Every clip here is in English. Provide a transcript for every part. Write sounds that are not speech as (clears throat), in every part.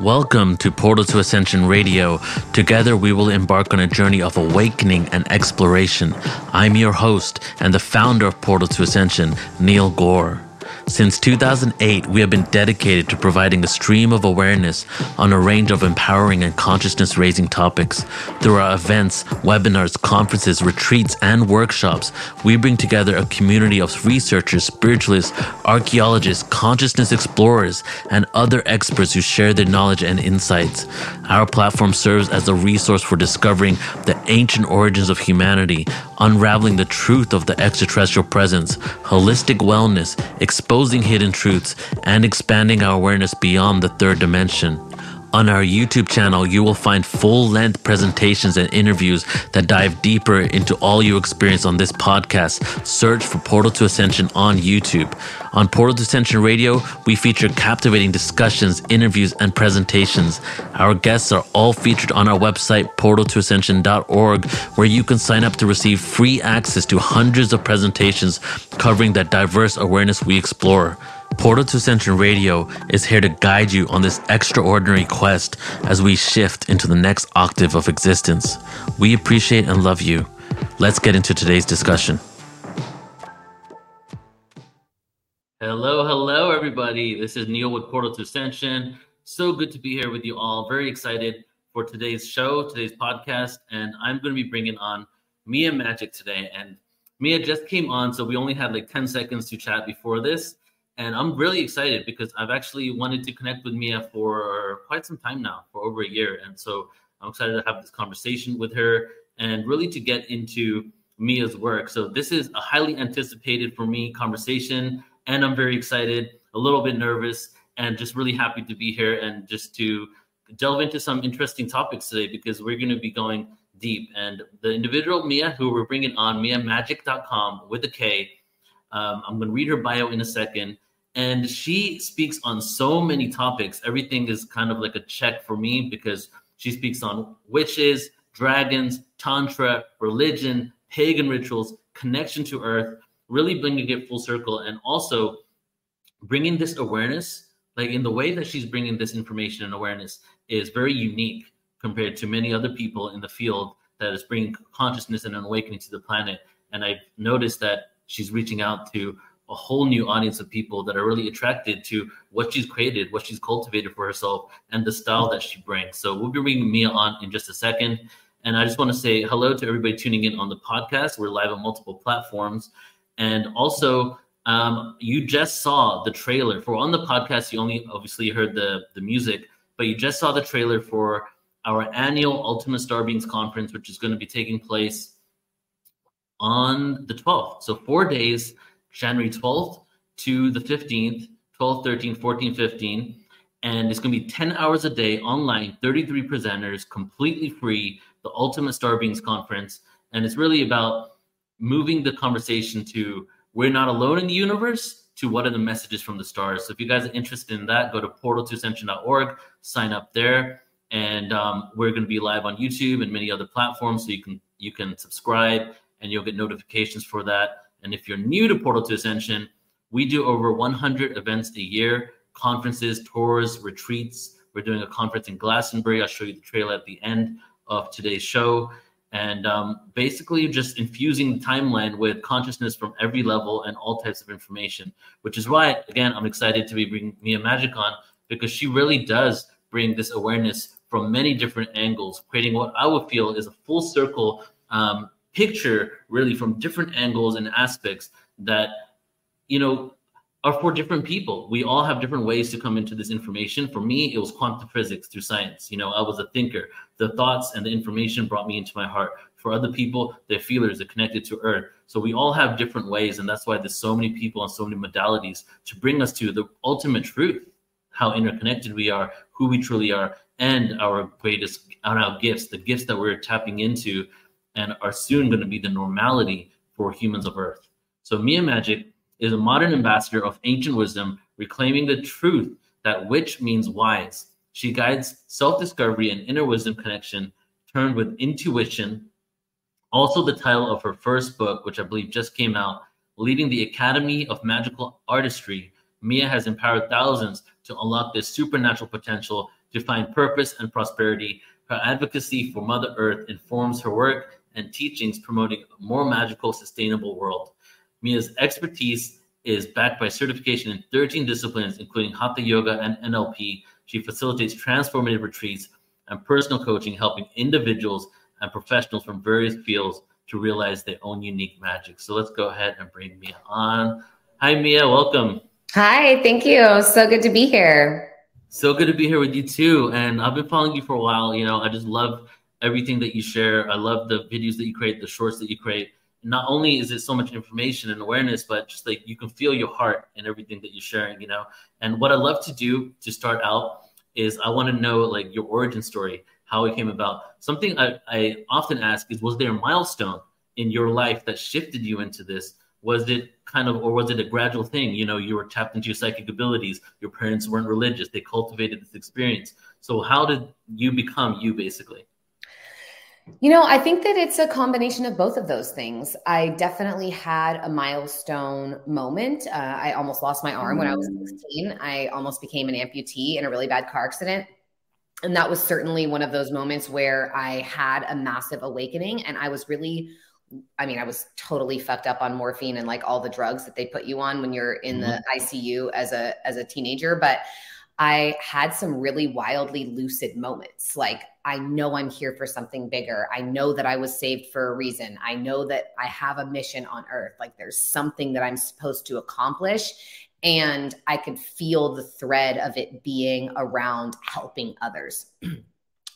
Welcome to Portal to Ascension Radio. Together, we will embark on a journey of awakening and exploration. I'm your host and the founder of Portal to Ascension, Neil Gore. Since 2008, we have been dedicated to providing a stream of awareness on a range of empowering and consciousness raising topics. Through our events, webinars, conferences, retreats, and workshops, we bring together a community of researchers, spiritualists, archaeologists, consciousness explorers, and other experts who share their knowledge and insights. Our platform serves as a resource for discovering the ancient origins of humanity, unraveling the truth of the extraterrestrial presence, holistic wellness, exposing hidden truths, and expanding our awareness beyond the third dimension. On our YouTube channel, you will find full length presentations and interviews that dive deeper into all you experience on this podcast. Search for Portal to Ascension on YouTube. On Portal to Ascension Radio, we feature captivating discussions, interviews, and presentations. Our guests are all featured on our website, portaltoascension.org, where you can sign up to receive free access to hundreds of presentations covering the diverse awareness we explore. Portal to Ascension Radio is here to guide you on this extraordinary quest as we shift into the next octave of existence. We appreciate and love you. Let's get into today's discussion. Hello, hello, everybody. This is Neil with Portal to Ascension. So good to be here with you all. Very excited for today's show, today's podcast, and I'm going to be bringing on Mia Magik today. And Mia just came on, so we only had like 10 seconds to chat before this. And I'm really excited because I've actually wanted to connect with Mia for quite some time now, for over a year. And so I'm excited to have this conversation with her and really to get into Mia's work. So this is a highly anticipated for me conversation. And I'm very excited, a little bit nervous, and just really happy to be here and just to delve into some interesting topics today because we're going to be going deep. And the individual Mia who we're bringing on, miamagik.com with a K, um, I'm going to read her bio in a second and she speaks on so many topics. Everything is kind of like a check for me because she speaks on witches, dragons, tantra, religion, pagan rituals, connection to earth, really bringing it full circle, and also bringing this awareness. Like in the way that she's bringing this information and awareness is very unique compared to many other people in the field that is bringing consciousness and an awakening to the planet. And I've noticed that she's reaching out to a whole new audience of people that are really attracted to what she's created, what she's cultivated for herself, and the style that she brings. So we'll be bringing Mia on in just a second. And I just want to say hello to everybody tuning in on the podcast. We're live on multiple platforms. And also, um, you just saw the trailer for on the podcast. You only obviously heard the, the music, but you just saw the trailer for our annual Ultimate Star Beings conference, which is going to be taking place on the 12th. So, four days January 12th to the 15th, 12, 13, 14, 15. And it's going to be 10 hours a day online, 33 presenters, completely free, the Ultimate Star Beings Conference. And it's really about moving the conversation to we're not alone in the universe to what are the messages from the stars. So if you guys are interested in that, go to portaltoascension.org, sign up there. And um, we're going to be live on YouTube and many other platforms. So you can you can subscribe and you'll get notifications for that. And if you're new to Portal to Ascension, we do over 100 events a year conferences, tours, retreats. We're doing a conference in Glastonbury. I'll show you the trailer at the end of today's show. And um, basically, just infusing the timeline with consciousness from every level and all types of information, which is why, again, I'm excited to be bringing Mia Magik on because she really does bring this awareness from many different angles, creating what I would feel is a full circle um, picture really from different angles and aspects that you know are for different people. We all have different ways to come into this information. For me it was quantum physics through science. You know i was a thinker. The thoughts and the information brought me into my heart. For other people their feelers are connected to earth. So we all have different ways and that's why there's so many people and so many modalities to bring us to the ultimate truth how interconnected we are who we truly are and our greatest and our gifts the gifts that we're tapping into and are soon going to be the normality for humans of Earth. So Mia Magik is a modern ambassador of ancient wisdom, reclaiming the truth that witch means wise. She guides self-discovery and inner wisdom connection, turned IntuWitchin. Also, the title of her first book, which I believe just came out, leading the Academy of Magikal Artistry. Mia has empowered thousands to unlock their supernatural potential to find purpose and prosperity. Her advocacy for Mother Earth informs her work and teachings promoting a more magical, sustainable world. Mia's expertise is backed by certification in 13 disciplines, including Hatha Yoga and NLP. She facilitates transformative retreats and personal coaching, helping individuals and professionals from various fields to realize their own unique magic. So let's go ahead and bring Mia on. Hi, Mia. Welcome. Hi. Thank you. So good to be here. So good to be here with you too. And I've been following you for a while. You know, I just love everything that you share. I love the videos that you create, the shorts that you create. Not only is it so much information and awareness, but just like you can feel your heart in everything that you're sharing, you know. And what I love to do to start out is I want to know like your origin story, how it came about. Something I, I often ask is was there a milestone in your life that shifted you into this? Was it kind of, or was it a gradual thing? You know, you were tapped into your psychic abilities. Your parents weren't religious. They cultivated this experience. So how did you become you basically? You know, I think that it's a combination of both of those things. I definitely had a milestone moment. Uh, I almost lost my arm when I was mm. 16. I almost became an amputee in a really bad car accident. And that was certainly one of those moments where I had a massive awakening and I was really I mean, I was totally fucked up on morphine and like all the drugs that they put you on when you're in mm-hmm. the ICU as a as a teenager, but I had some really wildly lucid moments. Like, I know I'm here for something bigger. I know that I was saved for a reason. I know that I have a mission on earth. Like, there's something that I'm supposed to accomplish. And I could feel the thread of it being around helping others. (clears throat)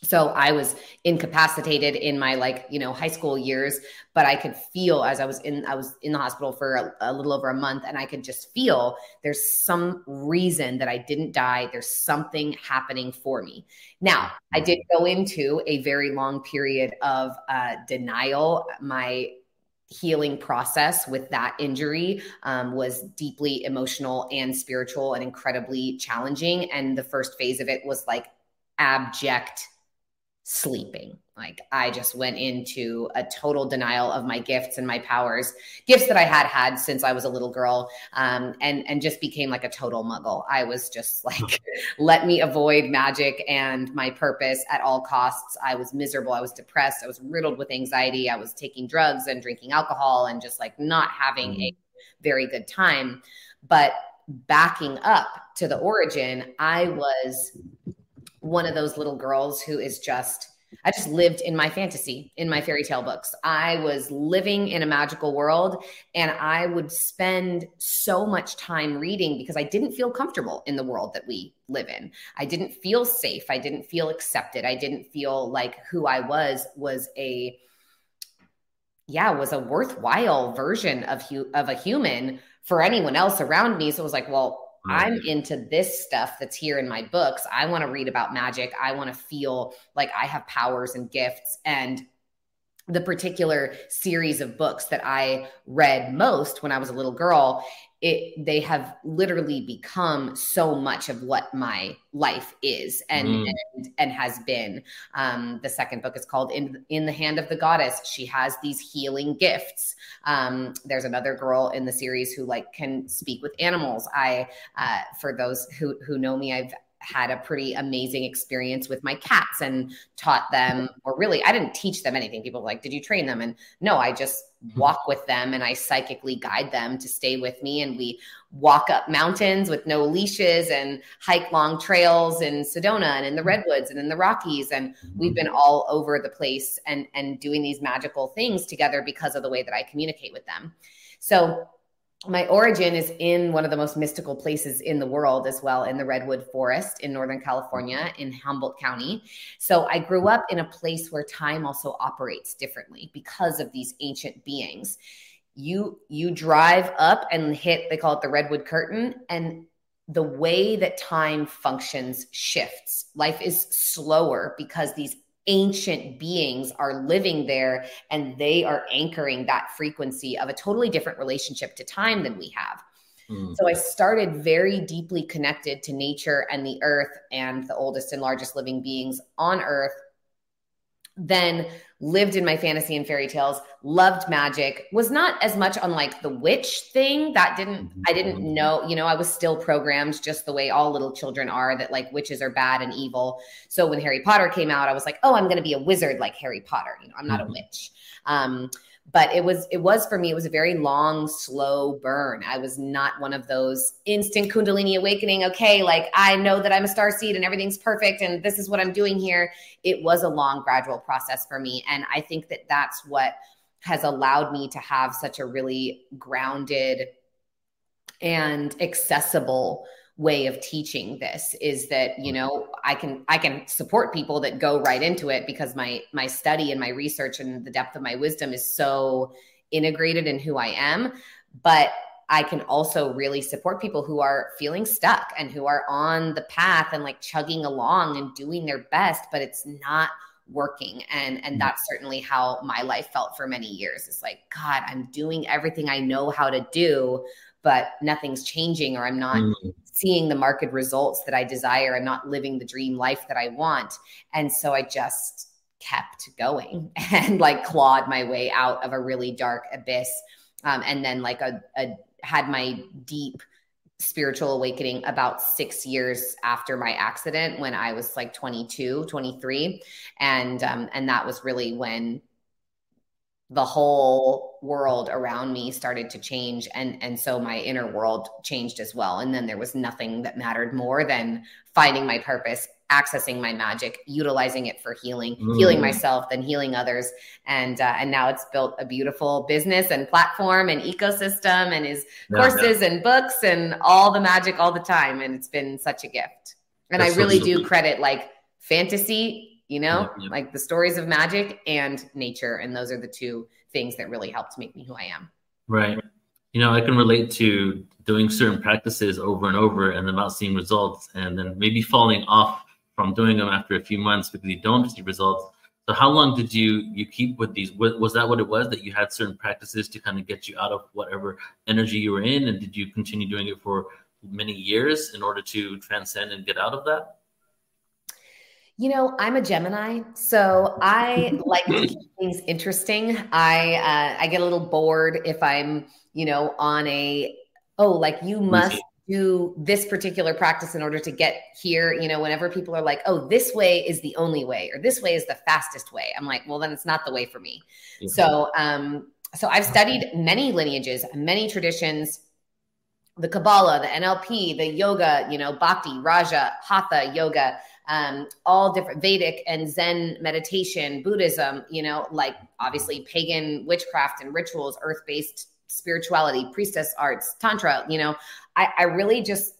so i was incapacitated in my like you know high school years but i could feel as i was in i was in the hospital for a, a, little over a month and i could just feel there's some reason that i didn't die. There's something happening for me. Now i did go into a very long period of uh, denial. My healing process with that injury um, was deeply emotional and spiritual and incredibly challenging and the first phase of it was like abject sleeping. Like I just went into a total denial of my gifts and my powers, gifts that I had had since I was a little girl, um, and and just became like a total muggle. I was just (laughs) like, let me avoid magic and my purpose at all costs. I was miserable. I was depressed. I was riddled with anxiety. I was taking drugs and drinking alcohol and just like not having a very good time. But backing up to the origin, I was one of those little girls who is just I just lived in my fantasy, in my fairy tale books. I was living in a magical world and I would spend so much time reading because I didn't feel comfortable in the world that we live in. I didn't feel safe. I didn't feel accepted. I didn't feel like who I was was a yeah, was a worthwhile version of hu- of a human for anyone else around me. So it was like, well, I'm into this stuff that's here in my books. I want to read about magic. I want to feel like I have powers and gifts. And the particular series of books that I read most when I was a little girl it they have literally become so much of what my life is and mm. and, and, has been. Um, the second book is called in in the hand of the goddess. She has these healing gifts. Um, there's another girl in the series who like can speak with animals. I uh, for those who who know me i've had a pretty amazing experience with my cats and taught them, or really, I didn't teach them anything. People were like, did you train them? And no, I just mm-hmm. walk with them and I psychically guide them to stay with me. And we walk up mountains with no leashes and hike long trails in Sedona and in the mm-hmm. Redwoods and in the Rockies. And we've mm-hmm. been all over the place and, and doing these magical things together because of the way that I communicate with them. So my origin is in one of the most mystical places in the world as well in the redwood forest in northern california mm-hmm. in humboldt county. So i grew up in a place where time also operates differently because of these ancient beings. You you drive up and hit they call it the redwood curtain and the way that time functions shifts. Life is slower because these ancient beings are living there and they are anchoring that frequency of a totally different relationship to time than we have. Mm. So I started very deeply connected to nature and the earth and the oldest and largest living beings on earth then lived in my fantasy and fairy tales loved magic was not as much on like the witch thing that didn't i didn't mm-hmm. know you know i was still programmed just the way all little children are that like witches are bad and evil so when harry potter came out i was like oh i'm going to be a wizard like harry potter you know i'm not a mm-hmm. witch um, but it was it was for me it was a very long slow burn. I was not one of those instant kundalini awakening okay like i know that i'm a star seed and everything's perfect and this is what i'm doing here. It was a long gradual process for me. And i think that that's what has allowed me to have such a really grounded and accessible way of teaching this is that you know i can i can support people that go right into it because my my study and my research and the depth of my wisdom is so integrated in who i am. But i can also really support people who are feeling stuck and who are on the path and like chugging along and doing their best but it's not working. And and mm. that's certainly how my life felt for many years. It's like god i'm doing everything i know how to do but nothing's changing or i'm not mm seeing the market results that I desire I'm not living the dream life that I want. And so I just kept going (laughs) and like clawed my way out of a really dark abyss. Um, and then like a, a had my deep spiritual awakening about six years after my accident when I was like 22, 23. And, um, and that was really when the whole world around me started to change and and so my inner world changed as well. And then there was nothing that mattered more than finding my purpose accessing my magic utilizing it for healing mm. healing myself then healing others. And uh, and now it's built a beautiful business and platform and ecosystem and is yeah, courses yeah. and books and all the magic all the time. And it's been such a gift. And That's i really do credit like fantasy you know, like the stories of magic and nature. And those are the two things that really helped make me who I am. Right. You know, I can relate to doing certain practices over and over and then not seeing results and then maybe falling off from doing them after a few months because you don't see results. So how long did you you keep with these? Was, was that what it was that you had certain practices to kind of get you out of whatever energy you were in, and did you continue doing it for many years in order to transcend and get out of that? You know, I'm a Gemini, so I like to keep (laughs) things interesting. I uh, I get a little bored if I'm, you know, on a oh, like you must do this particular practice in order to get here. You know, whenever people are like, oh, this way is the only way, or this way is the fastest way, I'm like, well, then it's not the way for me. Mm-hmm. So, um, so I've studied many lineages, many traditions, the Kabbalah, the NLP, the yoga, you know, Bhakti, Raja, Hatha yoga um, all different Vedic and Zen meditation, Buddhism, you know, like obviously pagan witchcraft and rituals, earth based spirituality, priestess arts, Tantra, you know, I, I really just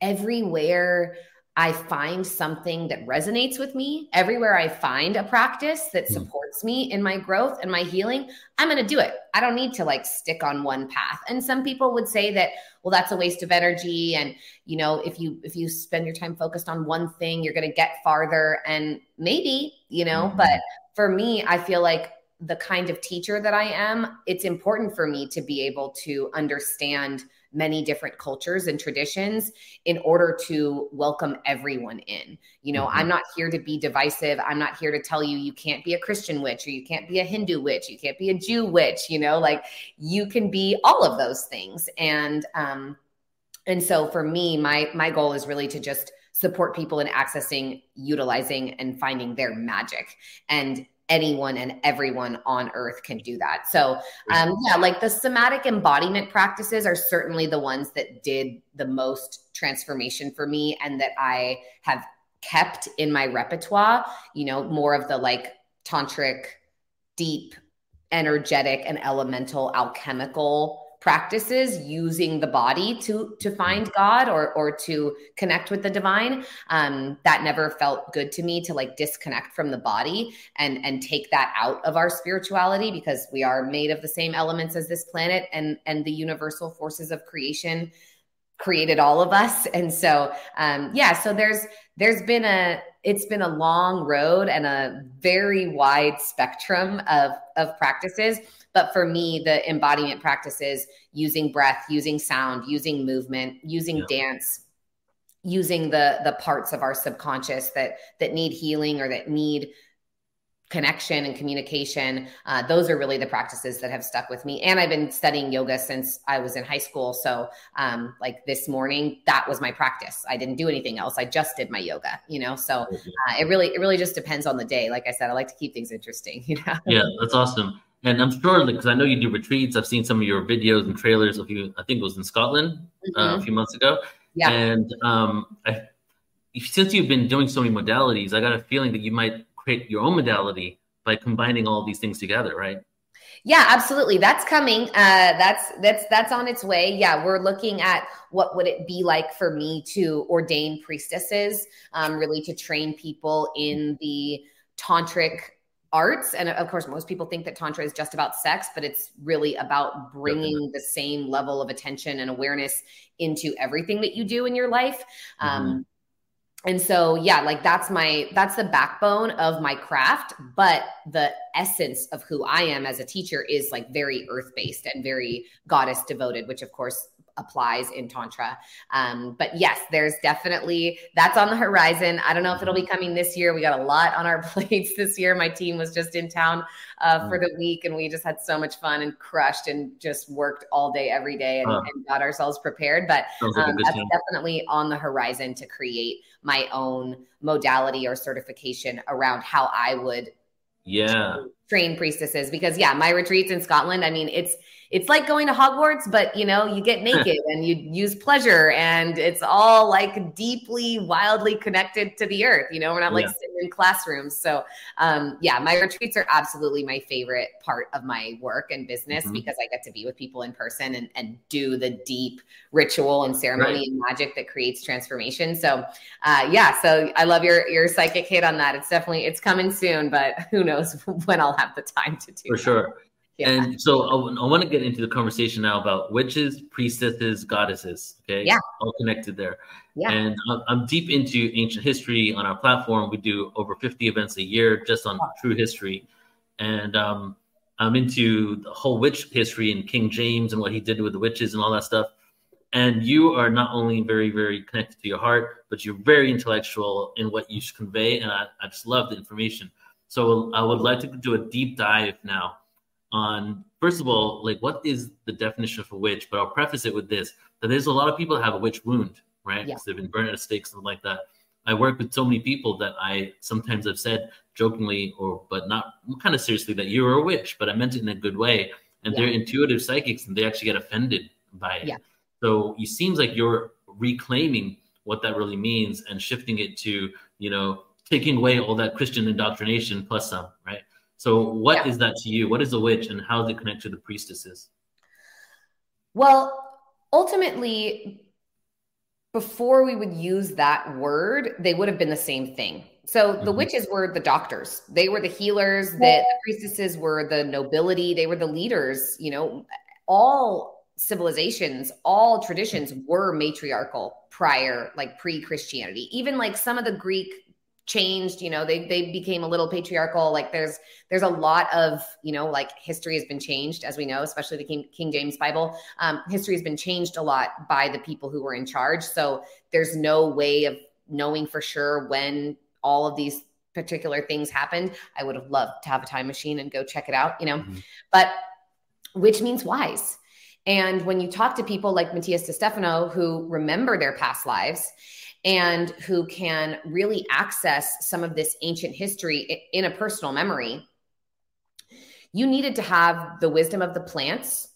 everywhere I find something that resonates with me, everywhere I find a practice that hmm. supports me in my growth and my healing, I'm going to do it. I don't need to like stick on one path. And some people would say that, well, that's a waste of energy. And, you know, if you, if you spend your time focused on one thing, you're going to get farther. And maybe, you know, mm-hmm. but for me, I feel like the kind of teacher that I am, it's important for me to be able to understand many different cultures and traditions in order to welcome everyone in. You know, mm-hmm. I'm not here to be divisive. I'm not here to tell you you can't be a Christian witch or you can't be a Hindu witch, you can't be a Jew witch, you know, like you can be all of those things. And um and so for me, my my goal is really to just support people in accessing, utilizing and finding their magic. And anyone and everyone on earth can do that. So, um, yeah, like the somatic embodiment practices are certainly the ones that did the most transformation for me and that I have kept in my repertoire, you know, more of the like tantric, deep, energetic, and elemental alchemical practices using the body to to find God or or to connect with the divine. Um, that never felt good to me to like disconnect from the body and and take that out of our spirituality because we are made of the same elements as this planet and and the universal forces of creation created all of us and so um yeah so there's there's been a it's been a long road and a very wide spectrum of of practices but for me, the embodiment practices using breath, using sound, using movement, using yeah. dance, using the the parts of our subconscious that that need healing or that need connection and communication. Uh, those are really the practices that have stuck with me. And I've been studying yoga since I was in high school. So, um, like this morning, that was my practice. I didn't do anything else. I just did my yoga, you know? So uh, it really, it really just depends on the day. Like I said, I like to keep things interesting, (laughs) you know? Yeah, that's awesome. And I'm sure because I know you do retreats. I've seen some of your videos and trailers of you. I think it was in Scotland mm-hmm. uh, a mm-hmm. few months ago. Yeah. And um, I, since you've been doing so many modalities, I got a feeling that you might create your own modality by combining all these things together, right? Yeah, absolutely. That's coming. Uh, that's that's that's on its way. Yeah, we're looking at what would it be like for me to ordain priestesses, um, really to train people in the tantric arts and of course most people think that tantra is just about sex but it's really about bringing the same level of attention and awareness into everything that you do in your life mm-hmm. um, and so yeah like that's my that's the backbone of my craft but the essence of who i am as a teacher is like very earth based and very goddess devoted which of course applies in tantra. Um, but yes there's definitely that's on the horizon. I don't know if it'll be coming this year. We got a lot on our (laughs) plates this year. My team was just in town uh, for mm. the week and we just had so much fun and crushed and just worked all day every day and, and got ourselves prepared. But like um, that's definitely on the horizon to create my own modality or certification around how i would yeah train priestesses because yeah my retreats in scotland i mean it's it's like going to Hogwarts, but you know, you get (laughs) naked and you use pleasure and it's all like deeply, wildly connected to the earth. You know, we're not like yeah. sitting in classrooms. So, um, yeah, my retreats are absolutely my favorite part of my work and business mm-hmm. because I get to be with people in person and, and do the deep ritual and ceremony right. and magic that creates transformation. So, uh, yeah, so I love your, your psychic hit on that. It's definitely, it's coming soon, but who knows (laughs) when I'll have the time to do For that. sure. Yeah. And so I, I want to get into the conversation now about witches, priestesses, goddesses. Okay. Yeah. All connected there. Yeah. And I'm, I'm deep into ancient history on our platform. We do over 50 events a year just on true history. And um, I'm into the whole witch history and King James and what he did with the witches and all that stuff. And you are not only very, very connected to your heart, but you're very intellectual in what you should convey. And I, I just love the information. So I would like to do a deep dive now on first of all, like what is the definition of a witch? But I'll preface it with this: that there's a lot of people that have a witch wound, right? Because yeah. they've been burned at a stake, something like that. I work with so many people that I sometimes have said jokingly or but not kind of seriously that you're a witch, but I meant it in a good way. And yeah. they're intuitive psychics and they actually get offended by it. Yeah. So it seems like you're reclaiming what that really means and shifting it to, you know, taking away all that Christian indoctrination plus some, right? So, what yeah. is that to you? What is a witch, and how does it connect to the priestesses? Well, ultimately, before we would use that word, they would have been the same thing. So the mm-hmm. witches were the doctors. They were the healers. The, the priestesses were the nobility. They were the leaders. You know, all civilizations, all traditions were matriarchal prior, like pre Christianity. Even like some of the Greek changed you know they they became a little patriarchal like there's there's a lot of you know like history has been changed as we know especially the king, king james bible. Um, history has been changed a lot by the people who were in charge. So there's no way of knowing for sure when all of these particular things happened. I would have loved to have a time machine and go check it out you know? Mm-hmm. but which means wise. And when you talk to people like Matías Stefano who remember their past lives and who can really access some of this ancient history in a personal memory, you needed to have the wisdom of the plants,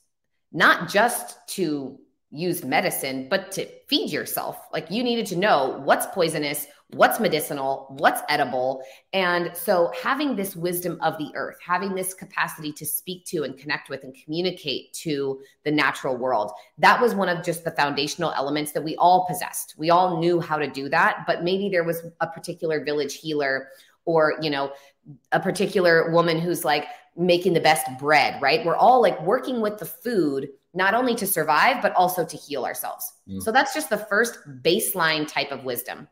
not just to use medicine, but to feed yourself. Like you needed to know what's poisonous, what's medicinal, what's edible. And so having this wisdom of the earth, having this capacity to speak to and connect with and communicate to the natural world, that was one of just the foundational elements that we all possessed. We all knew how to do that, but maybe there was a particular village healer or, you know, a particular woman who's like making the best bread, right? We're all like working with the food not only to survive but also to heal ourselves. Mm. So that's just the first baseline type of wisdom.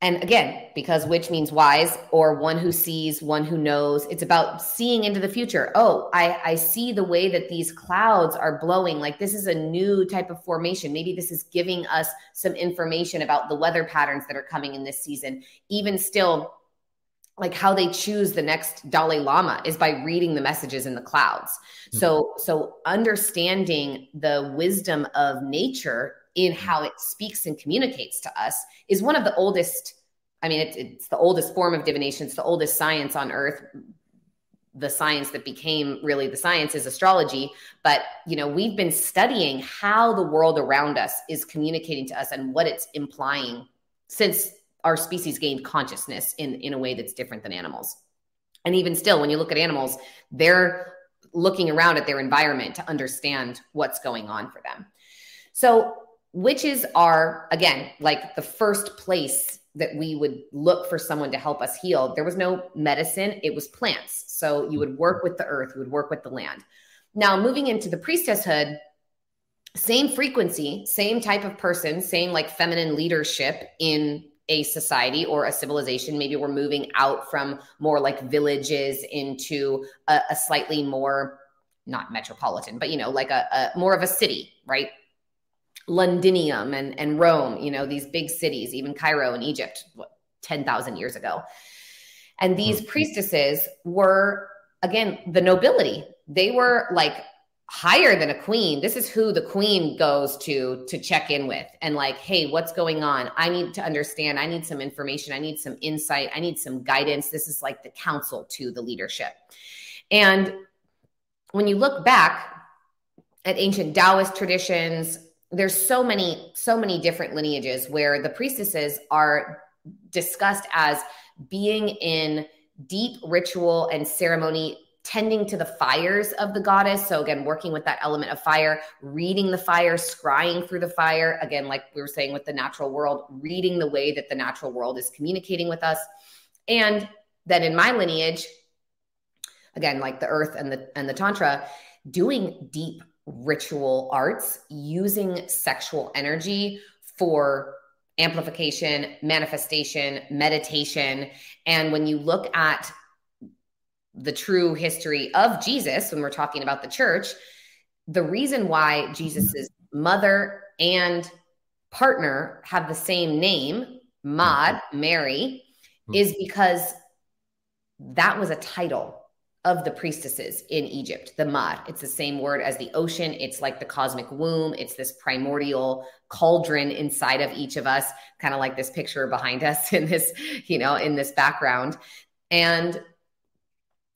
And again, because which means wise or one who sees, one who knows, it's about seeing into the future. Oh, I, I see the way that these clouds are blowing. Like this is a new type of formation. Maybe this is giving us some information about the weather patterns that are coming in this season. Even still, like how they choose the next Dalai Lama is by reading the messages in the clouds. Mm-hmm. So so understanding the wisdom of nature in how it speaks and communicates to us is one of the oldest I mean, it, it's the oldest form of divination. It's the oldest science on earth. The science that became really the science is astrology. But, you know, we've been studying how the world around us is communicating to us and what it's implying since our species gained consciousness in, in a way that's different than animals. And even still, when you look at animals, they're looking around at their environment to understand what's going on for them. So, witches are, again, like the first place that we would look for someone to help us heal. There was no medicine, it was plants. So, you would mm-hmm. work with the earth, you would work with the land. Now, moving into the priestesshood, same frequency, same type of person, same like feminine leadership in a society or a civilization. Maybe we're moving out from more like villages into a, a slightly more, not metropolitan, but you know, like a, a more of a city, right? Londinium and, and Rome, you know, these big cities, even Cairo in Egypt, what, 10,000 years ago. And these mm-hmm. priestesses were, again, the nobility. They were like higher than a queen. This is who the queen goes to to check in with and like hey what's going on? I need to understand. I need some information. I need some insight. I need some guidance. This is like the council to the leadership. And when you look back at ancient taoist traditions there's so many so many different lineages where the priestesses are discussed as being in deep ritual and ceremony tending to the fires of the goddess. So, again, working with that element of fire, reading the fire, scrying through the fire. Again, like we were saying with the natural world, reading the way that the natural world is communicating with us. And then in my lineage, again, like the earth and the and the tantra, doing deep ritual arts, using sexual energy for amplification, manifestation, meditation. And when you look at the true history of Jesus, when we're talking about the church, the reason why Jesus's mother and partner have the same name, Maud, mm-hmm. Mary, mm-hmm. is because that was a title of the priestesses in Egypt, the Mud. It's the same word as the ocean. It's like the cosmic womb. It's this primordial cauldron inside of each of us, kind of like this picture behind us (laughs) in this, you know, in this background. And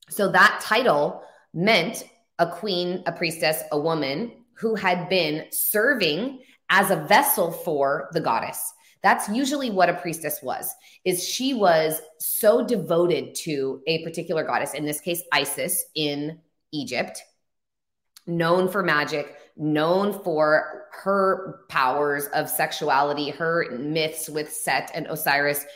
so that title meant a queen, a priestess, a woman who had been serving as a vessel for the goddess. That's usually what a priestess was. Is she was so devoted to a particular goddess, in this case Isis in Egypt, known for magic, known for her powers of sexuality, her myths with Set and Osiris.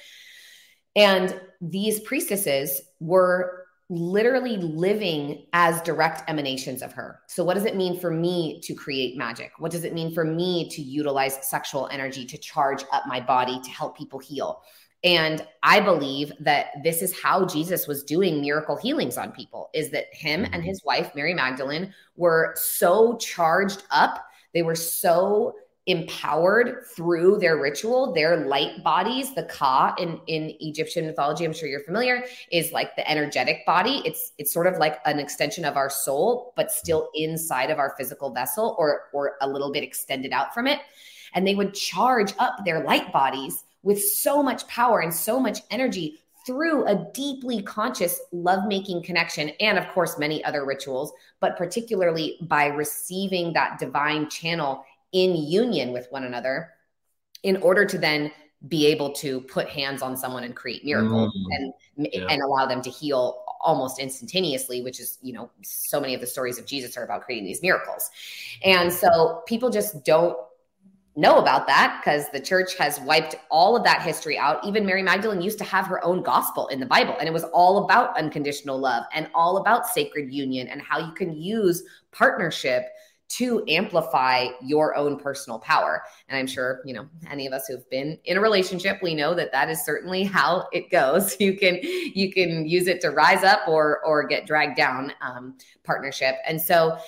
And these priestesses were literally living as direct emanations of her. So, what does it mean for me to create magic? What does it mean for me to utilize sexual energy to charge up my body to help people heal? And I believe that this is how Jesus was doing miracle healings on people is that him and mm-hmm. his wife, Mary Magdalene, were so charged up. They were so empowered through their ritual, their light bodies. The Ka in, in Egyptian mythology, I'm sure you're familiar, is like the energetic body. It's it's sort of like an extension of our soul, but still inside of our physical vessel or or a little bit extended out from it. And they would charge up their light bodies with so much power and so much energy through a deeply conscious lovemaking connection and of course many other rituals but particularly by receiving that divine channel in union with one another in order to then be able to put hands on someone and create miracles mm, and yeah. and allow them to heal almost instantaneously which is you know so many of the stories of Jesus are about creating these miracles. And so people just don't know about that because the church has wiped all of that history out. Even Mary Magdalene used to have her own gospel in the Bible and it was all about unconditional love and all about sacred union and how you can use partnership to amplify your own personal power. And I'm sure, you know, any of us who've been in a relationship, we know that that is certainly how it goes. (laughs) You can you can use it to rise up or or get dragged down um, partnership. And so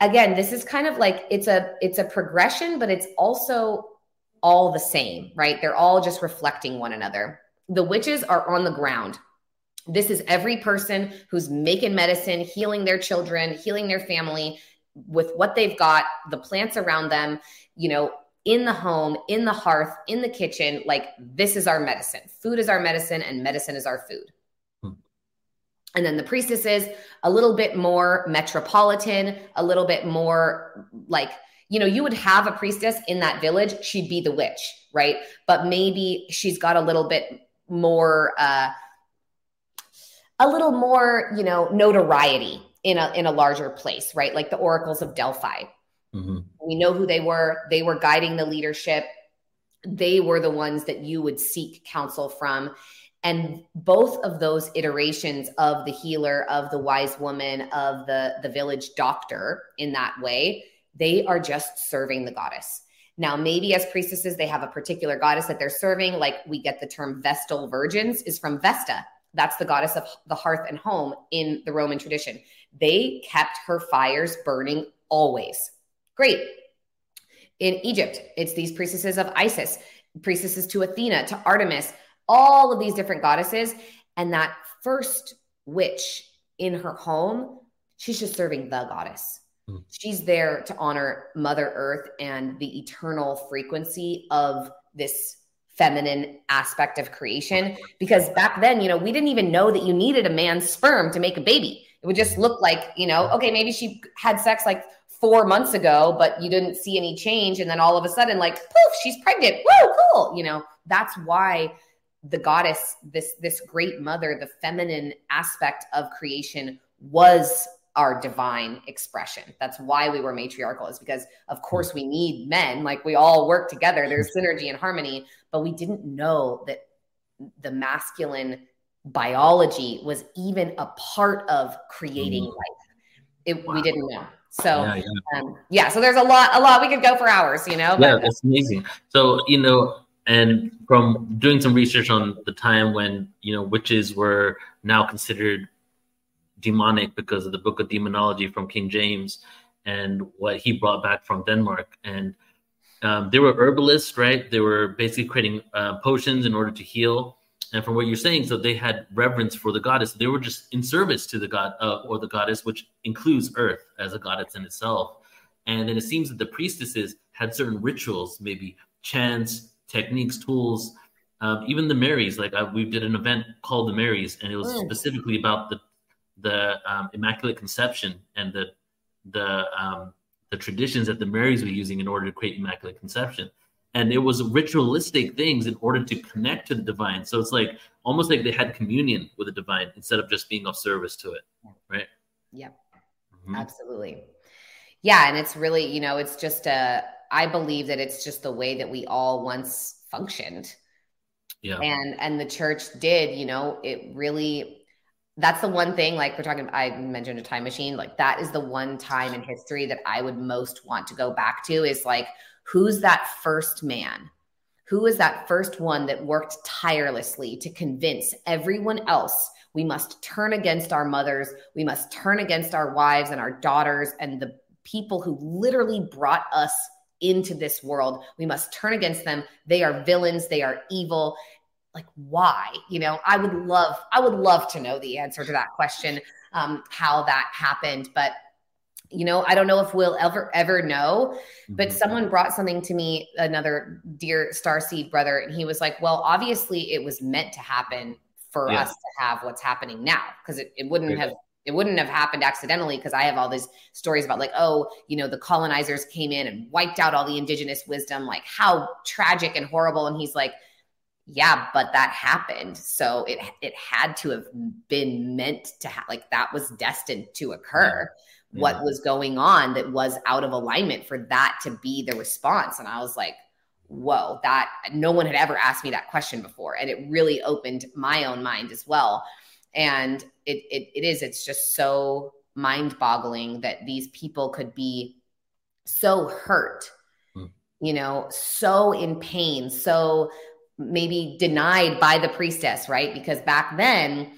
again, this is kind of like it's a it's a progression, but it's also all the same, right? They're all just reflecting one another. The witches are on the ground This is every person who's making medicine, healing their children, healing their family with what they've got, the plants around them, you know, in the home, in the hearth, in the kitchen. Like, this is our medicine. Food is our medicine, and medicine is our food. Hmm. And then the priestesses, a little bit more metropolitan, a little bit more like, you know, you would have a priestess in that village, she'd be the witch, right? But maybe she's got a little bit more, uh, a little more, you know, notoriety in a in a larger place, right? Like the oracles of Delphi. Mm-hmm. We know who they were. They were guiding the leadership. They were the ones that you would seek counsel from. And both of those iterations of the healer, of the wise woman, of the, the village doctor in that way, they are just serving the goddess. Now, maybe as priestesses, they have a particular goddess that they're serving. Like we get the term Vestal virgins is from Vesta. That's the goddess of the hearth and home in the Roman tradition. They kept her fires burning always. Great. In Egypt, it's these priestesses of Isis, priestesses to Athena, to Artemis, all of these different goddesses. And that first witch in her home, she's just serving the goddess. Hmm. She's there to honor Mother Earth and the eternal frequency of this feminine aspect of creation. Because back then, you know, we didn't even know that you needed a man's sperm to make a baby. It would just look like, you know, okay, maybe she had sex like four months ago, but you didn't see any change. And then all of a sudden, like, poof, she's pregnant. Woo, cool. You know, that's why the goddess, this this great mother, the feminine aspect of creation was our divine expression. That's why we were matriarchal, is because of course we need men, like we all work together. There's (laughs) synergy and harmony, but we didn't know that the masculine biology was even a part of creating mm. life. It, wow. We didn't know. So yeah, yeah. Um, yeah, so there's a lot, a lot we could go for hours, you know. But, yeah, that's amazing. So you know, and from doing some research on the time when you know witches were now considered demonic because of the Book of Demonology from King James and what he brought back from Denmark, and um, they were herbalists, right? They were basically creating uh, potions in order to heal and from what you're saying, so they had reverence for the goddess. They were just in service to the god uh, or the goddess, which includes Earth as a goddess in itself. And then it seems that the priestesses had certain rituals, maybe chants, techniques, tools. Um, even the Marys, like I, uh, we did an event called the Marys, and it was mm. specifically about the the um, Immaculate Conception and the the um, the traditions that the Marys were using in order to create Immaculate Conception. And it was ritualistic things in order to connect to the divine. So it's like almost like they had communion with the divine instead of just being of service to it right? Yep. Mm-hmm. absolutely. Yeah and it's really you know it's just a i believe that it's just the way that we all once functioned. Yeah. And and the church did you know it really that's the one thing like we're talking i mentioned a time machine like that is the one time in history that i would most want to go back to is like who's that first man? Who is that first one that worked tirelessly to convince everyone else we must turn against our mothers, we must turn against our wives and our daughters and the people who literally brought us into this world. We must turn against them. They are villains, they are evil. Like why? You know, I would love I would love to know the answer to that question um how that happened, but you know i don't know if we'll ever ever know but mm-hmm. someone brought something to me another dear star seed brother and he was like well obviously it was meant to happen for yeah. us to have what's happening now because it, it wouldn't have it wouldn't have happened accidentally because i have all these stories about like oh you know the colonizers came in and wiped out all the indigenous wisdom like how tragic and horrible and he's like yeah but that happened so it it had to have been meant to have like that was destined to occur yeah what was going on that was out of alignment for that to be the response. And I was like, whoa, that no one had ever asked me that question before. And it really opened my own mind as well. And it, it, it is, it's just so mind boggling that these people could be so hurt, hmm. you know, so in pain, so maybe denied by the priestess, right? Because back then,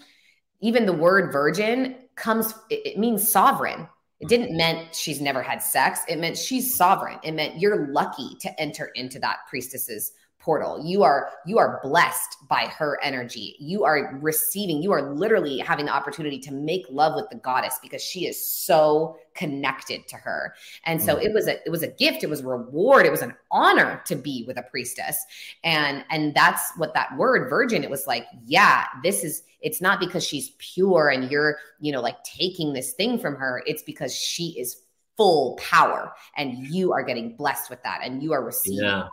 even the word virgin comes, it, it means sovereign it didn't mm-hmm. meant she's never had sex. It meant she's sovereign. It meant you're lucky to enter into that priestess's portal. You are you are blessed by her energy. You are receiving you are literally having the opportunity to make love with the goddess because she is so connected to her. And so mm. it was a it was a gift it was a reward it was an honor to be with a priestess. And and that's what that word virgin it was like yeah this is it's not because she's pure and you're you know like taking this thing from her. It's because she is full power and you are getting blessed with that and you are receiving yeah.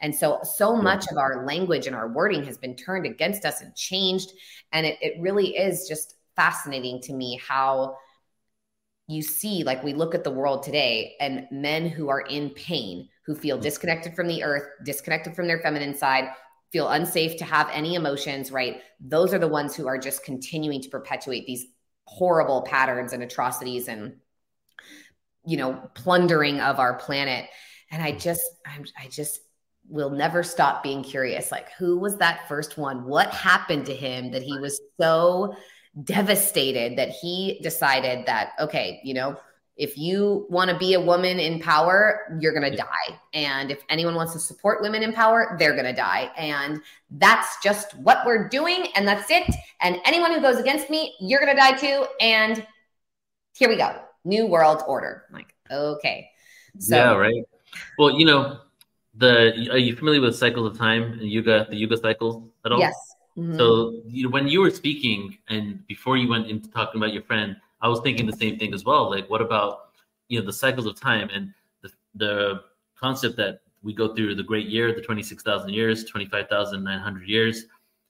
And so, so much of our language and our wording has been turned against us and changed. And it, it really is just fascinating to me how you see, like, we look at the world today and men who are in pain, who feel mm. disconnected from the earth, disconnected from their feminine side, feel unsafe to have any emotions, right? Those are the ones who are just continuing to perpetuate these horrible patterns and atrocities and, you know, plundering of our planet. And I just, I'm, I just, will never stop being curious. Like, who was that first one? What happened to him that he was so devastated that he decided that, okay, you know, if you want to be a woman in power, you're going to die. And if anyone wants to support women in power, they're going to die. And that's just what we're doing. And that's it. And anyone who goes against me, you're going to die too. And here we go. New world order. I'm like, okay. So, yeah, right. Well, you know, the are you familiar with cycles of time and yuga the yuga cycles at all? Yes. Mm-hmm. so you, when you were speaking and before you went into talking about your friend i was thinking the same thing as well like what about you know the cycles of time and the, the concept that we go through the great year the 26000 years 25900 years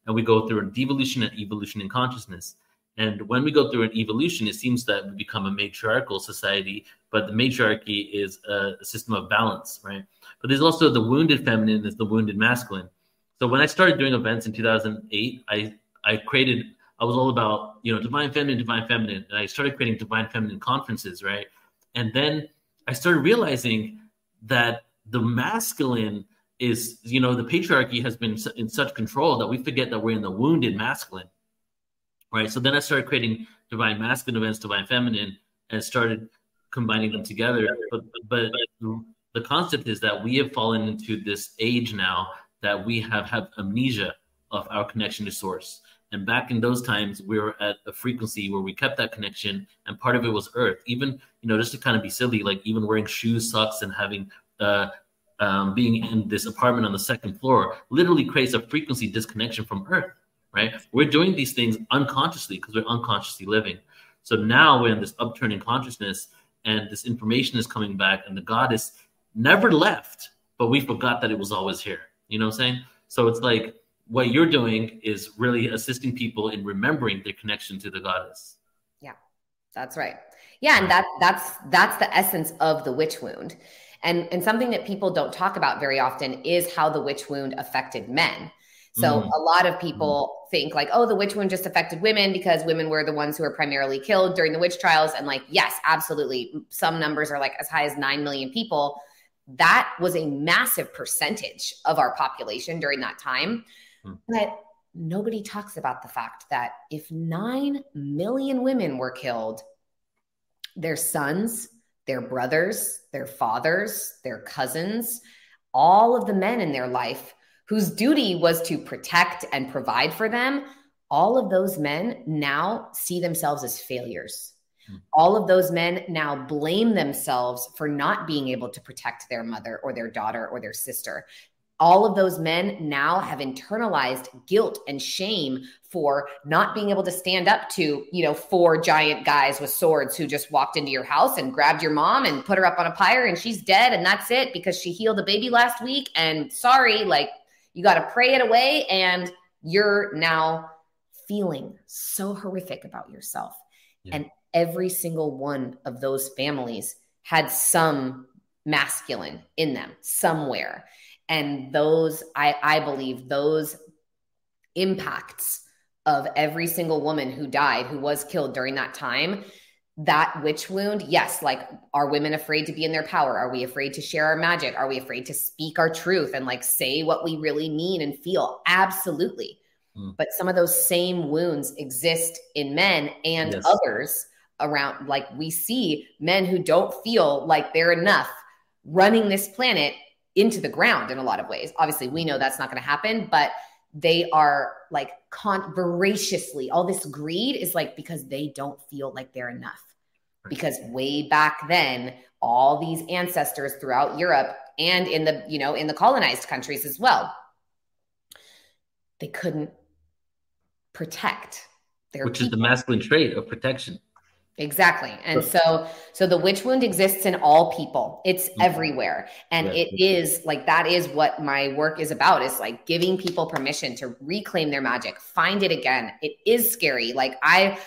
and we go through a devolution and evolution in consciousness and when we go through an evolution, it seems that we become a matriarchal society, but the matriarchy is a, system of balance, right? But there's also the wounded feminine, there's the wounded masculine. So when I started doing events in 2008, I I created I was all about you know divine feminine, divine feminine, and I started creating divine feminine conferences, right? And then I started realizing that the masculine is you know the patriarchy has been in such control that we forget that we're in the wounded masculine right? So then I started creating divine masculine events, divine feminine, and started combining them together. But but the concept is that we have fallen into this age now that we have have amnesia of our connection to source. And back in those times, we were at a frequency where we kept that connection, and part of it was Earth. Even you know, just to kind of be silly, like even wearing shoes, socks, and having uh, um, being in this apartment on the second floor literally creates a frequency disconnection from Earth right? We're doing these things unconsciously because we're unconsciously living. So now we're in this upturning consciousness, and this information is coming back, and the goddess never left, but we forgot that it was always here. You know what I'm saying? So it's like what you're doing is really assisting people in remembering their connection to the goddess. Yeah, that's right. Yeah, and that that's that's the essence of the witch wound. And and something that people don't talk about very often is how the witch wound affected men. So mm. a lot of people mm. think like, oh, the witch wound just affected women because women were the ones who were primarily killed during the witch trials. And like, yes, absolutely. Some numbers are like as high as 9 million people. That was a massive percentage of our population during that time. Mm. But nobody talks about the fact that if 9 million women were killed, their sons, their brothers, their fathers, their cousins, all of the men in their life whose duty was to protect and provide for them, all of those men now see themselves as failures. Hmm. All of those men now blame themselves for not being able to protect their mother or their daughter or their sister. All of those men now have internalized guilt and shame for not being able to stand up to, you know, four giant guys with swords who just walked into your house and grabbed your mom and put her up on a pyre and she's dead and that's it because she healed a baby last week and sorry, like you got to pray it away, and you're now feeling so horrific about yourself. Yeah. And every single one of those families had some masculine in them somewhere. And those, I, I believe, those impacts of every single woman who died, who was killed during that time, that witch wound yes like are women afraid to be in their power are we afraid to share our magic are we afraid to speak our truth and like say what we really mean and feel absolutely mm. but some of those same wounds exist in men and yes. others around like we see men who don't feel like they're enough running this planet into the ground in a lot of ways. Obviously, we know that's not going to happen, but they are like con- voraciously all this greed is like because they don't feel like they're enough. Because way back then all these ancestors throughout europe and in the you know in the colonized countries as well they couldn't protect their witch people. is the masculine trait of protection exactly and so so the witch wound exists in all people it's mm-hmm. everywhere and it is like that is what my work is about is like giving people permission to reclaim their magic find it again it is scary like i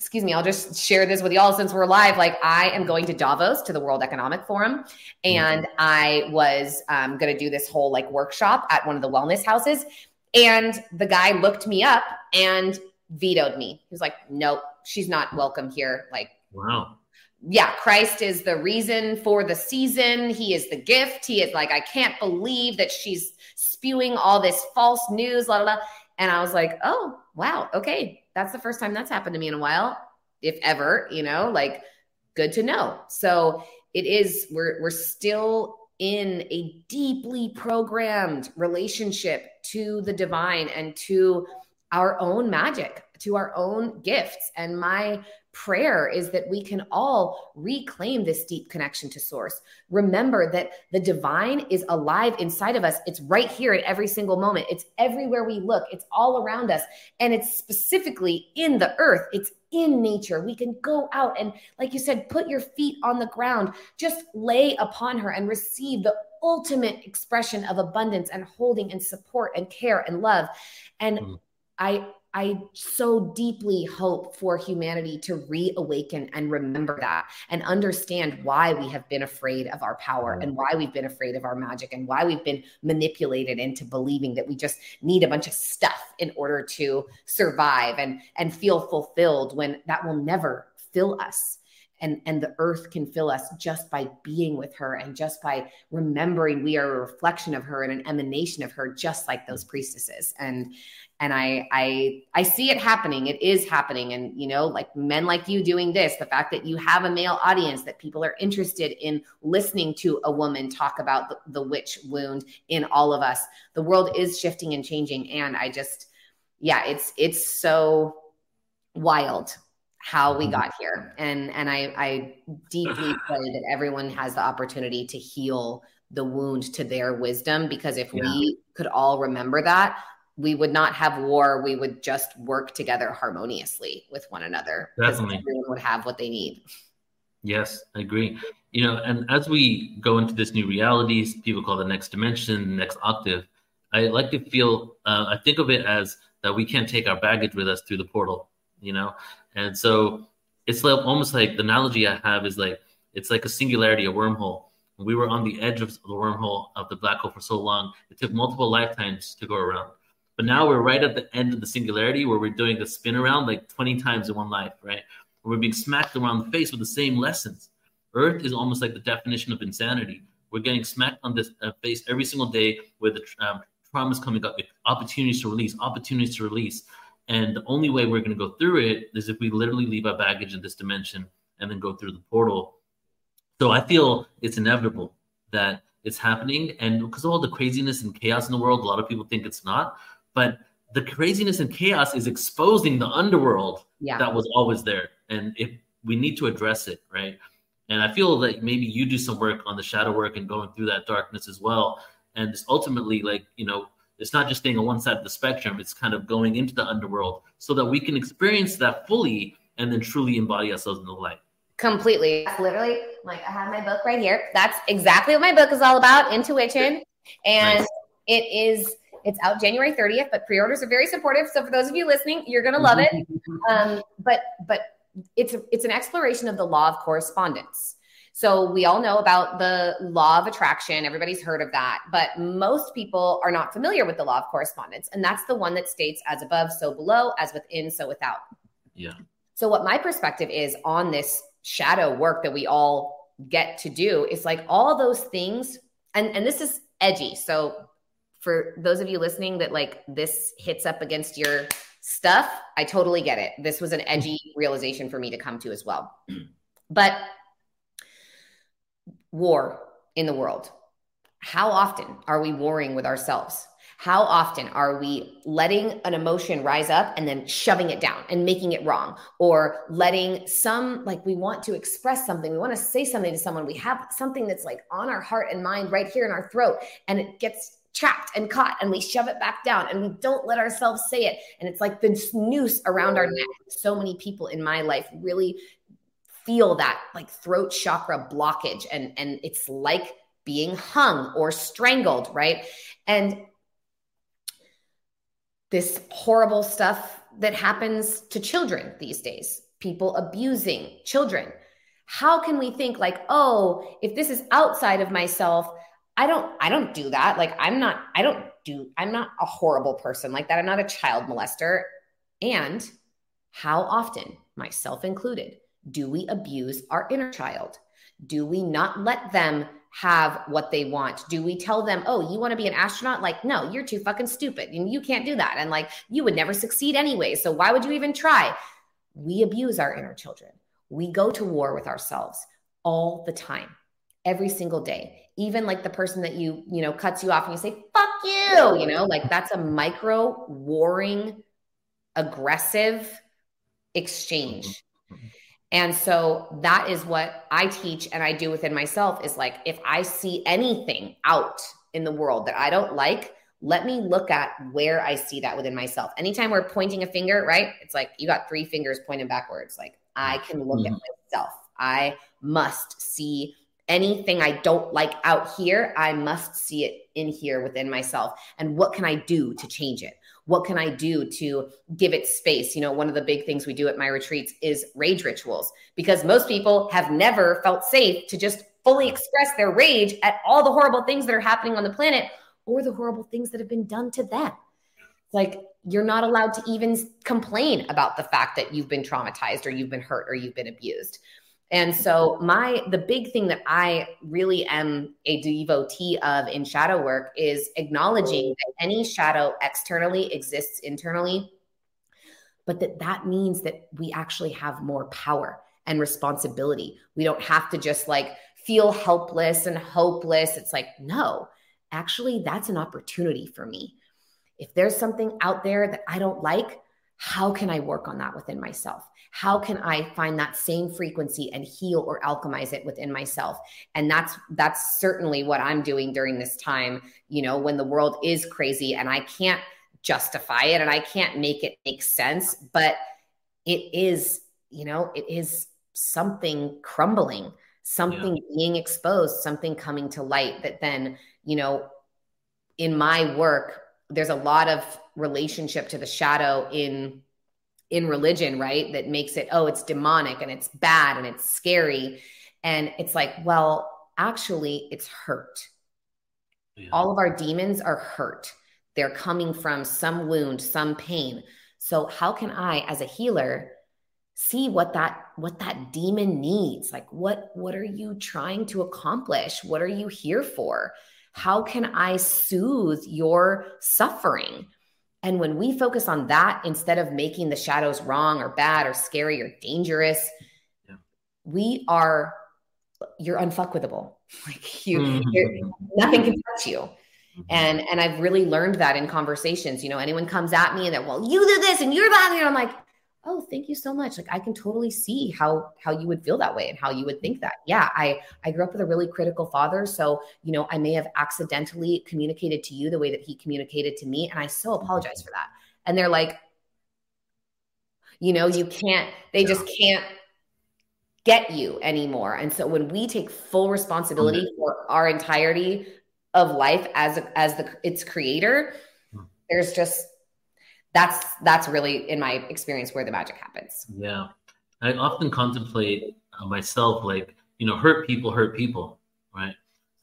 excuse me, I'll just share this with y'all since we're live. Like, I am going to Davos to the World Economic Forum, and mm-hmm. I was um, going to do this whole like workshop at one of the wellness houses. And the guy looked me up and vetoed me. He was like, nope, she's not welcome here. Like, wow. Yeah, Christ is the reason for the season. He is the gift. He is like, I can't believe that she's spewing all this false news, la la la. And I was like, oh, wow, okay, that's the first time that's happened to me in a while, if ever, you know, like good to know. So it is, we're, we're still in a deeply programmed relationship to the divine and to our own magic, to our own gifts. And my prayer is that we can all reclaim this deep connection to source. Remember that the divine is alive inside of us. It's right here at every single moment. It's everywhere we look. It's all around us. And it's specifically in the earth. It's in nature. We can go out and, like you said, put your feet on the ground, just lay upon her and receive the ultimate expression of abundance and holding and support and care and love. And mm. I I so deeply hope for humanity to reawaken and remember that and understand why we have been afraid of our power and why we've been afraid of our magic and why we've been manipulated into believing that we just need a bunch of stuff in order to survive and and feel fulfilled when that will never fill us and and the earth can fill us just by being with her and just by remembering we are a reflection of her and an emanation of her just like those priestesses and and I I I see it happening. It is happening, and you know, like men like you doing this, the fact that you have a male audience, that people are interested in listening to a woman talk about the, the witch wound in all of us. The world is shifting and changing, and I just, yeah, it's it's so wild how we mm-hmm. got here, and and I I deeply (sighs) pray that everyone has the opportunity to heal the wound to their wisdom because if yeah. we could all remember that we would not have war. We would just work together harmoniously with one another. Definitely. Everyone would have what they need. Yes, I agree. You know, and as we go into this new reality, people call the next dimension, next octave. I like to feel, uh, I think of it as that we can't take our baggage with us through the portal, you know? And so it's like almost like the analogy I have is like, it's like a singularity, a wormhole. We were on the edge of the wormhole of the black hole for so long, it took multiple lifetimes to go around. But now we're right at the end of the singularity where we're doing a spin around like 20 times in one life, right? We're being smacked around the face with the same lessons. Earth is almost like the definition of insanity. We're getting smacked on the uh, face every single day with the um, traumas coming up, opportunities to release, opportunities to release. And the only way we're going to go through it is if we literally leave our baggage in this dimension and then go through the portal. So I feel it's inevitable that it's happening. And because of all the craziness and chaos in the world, a lot of people think it's not. But the craziness and chaos is exposing the underworld yeah. that was always there. And if we need to address it, right? And I feel that maybe you do some work on the shadow work and going through that darkness as well. And ultimately like, you know, it's not just staying on one side of the spectrum, it's kind of going into the underworld so that we can experience that fully and then truly embody ourselves in the light. Completely. literally like I have my book right here. That's exactly what my book is all about, IntuWitchin. And nice. it is it's out January 30th, but pre-orders are very supportive. So for those of you listening, you're going to love it. Um, but but it's it's an exploration of the law of correspondence. So we all know about the law of attraction. Everybody's heard of that, but most people are not familiar with the law of correspondence, and that's the one that states as above, so below, as within, so without. Yeah. So what my perspective is on this shadow work that we all get to do is like all those things and and this is edgy. So for those of you listening that like this hits up against your stuff, I totally get it. This was an edgy (laughs) realization for me to come to as well. But war in the world, how often are we warring with ourselves? How often are we letting an emotion rise up and then shoving it down and making it wrong? Or letting some, like we want to express something, we want to say something to someone, we have something that's like on our heart and mind right here in our throat, and it gets trapped and caught and we shove it back down and we don't let ourselves say it. And it's like this noose around our neck. So many people in my life really feel that like throat chakra blockage and and it's like being hung or strangled, right? And this horrible stuff that happens to children these days, people abusing children. How can we think like, "Oh, if this is outside of myself, I don't I don't do that. Like I'm not I don't do I'm not a horrible person like that. I'm not a child molester." And how often, myself included, do we abuse our inner child? Do we not let them have what they want? Do we tell them, oh, you want to be an astronaut? Like, no, you're too fucking stupid and you can't do that. And like, you would never succeed anyway. So why would you even try? We abuse our inner children. We go to war with ourselves all the time, every single day. Even like the person that you, you know, cuts you off and you say, fuck you, you know, like that's a micro warring, aggressive exchange. Mm-hmm. Mm-hmm. And so that is what I teach and I do within myself is like, if I see anything out in the world that I don't like, let me look at where I see that within myself. Anytime we're pointing a finger, right? It's like you got three fingers pointing backwards. Like I can look mm-hmm. at myself. I must see anything I don't like out here. I must see it in here within myself. And what can I do to change it? What can I do to give it space? You know, one of the big things we do at my retreats is rage rituals because most people have never felt safe to just fully express their rage at all the horrible things that are happening on the planet or the horrible things that have been done to them. Like you're not allowed to even complain about the fact that you've been traumatized or you've been hurt or you've been abused. And so my the big thing that I really am a devotee of in shadow work is acknowledging that any shadow externally exists internally but that that means that we actually have more power and responsibility. We don't have to just like feel helpless and hopeless. It's like no, actually that's an opportunity for me. If there's something out there that I don't like, how can I work on that within myself? How can I find that same frequency and heal or alchemize it within myself? And that's that's certainly what I'm doing during this time, you know, when the world is crazy and I can't justify it and I can't make it make sense, but it is, you know, it is something crumbling, something yeah. being exposed, something coming to light that then, you know, in my work, there's a lot of relationship to the shadow in in religion right that makes it oh it's demonic and it's bad and it's scary. And it's like well actually it's hurt. Yeah. all of our demons are hurt. They're coming from some wound some pain. So how can i as a healer see what that what that demon needs? Like what what are you trying to accomplish? What are you here for? How can i soothe your suffering and when we focus on that instead of making the shadows wrong or bad or scary or dangerous, yeah. we are you're unfuckwithable. (laughs) Like you, mm-hmm. nothing can touch you. Mm-hmm. And and I've really learned that in conversations. You know, anyone comes at me and they're, well, you do this and you're bad. And I'm like, oh thank you so much. Like i can totally see how how you would feel that way and how you would think that. Yeah i i grew up with a really critical father so you know i may have accidentally communicated to you the way that he communicated to me and i so apologize for that. And they're like you know you can't they just can't get you anymore. And so when we take full responsibility for our entirety of life as as the its creator hmm. there's just that's that's really in my experience where the magic happens. Yeah. I often contemplate uh, myself like you know hurt people hurt people right?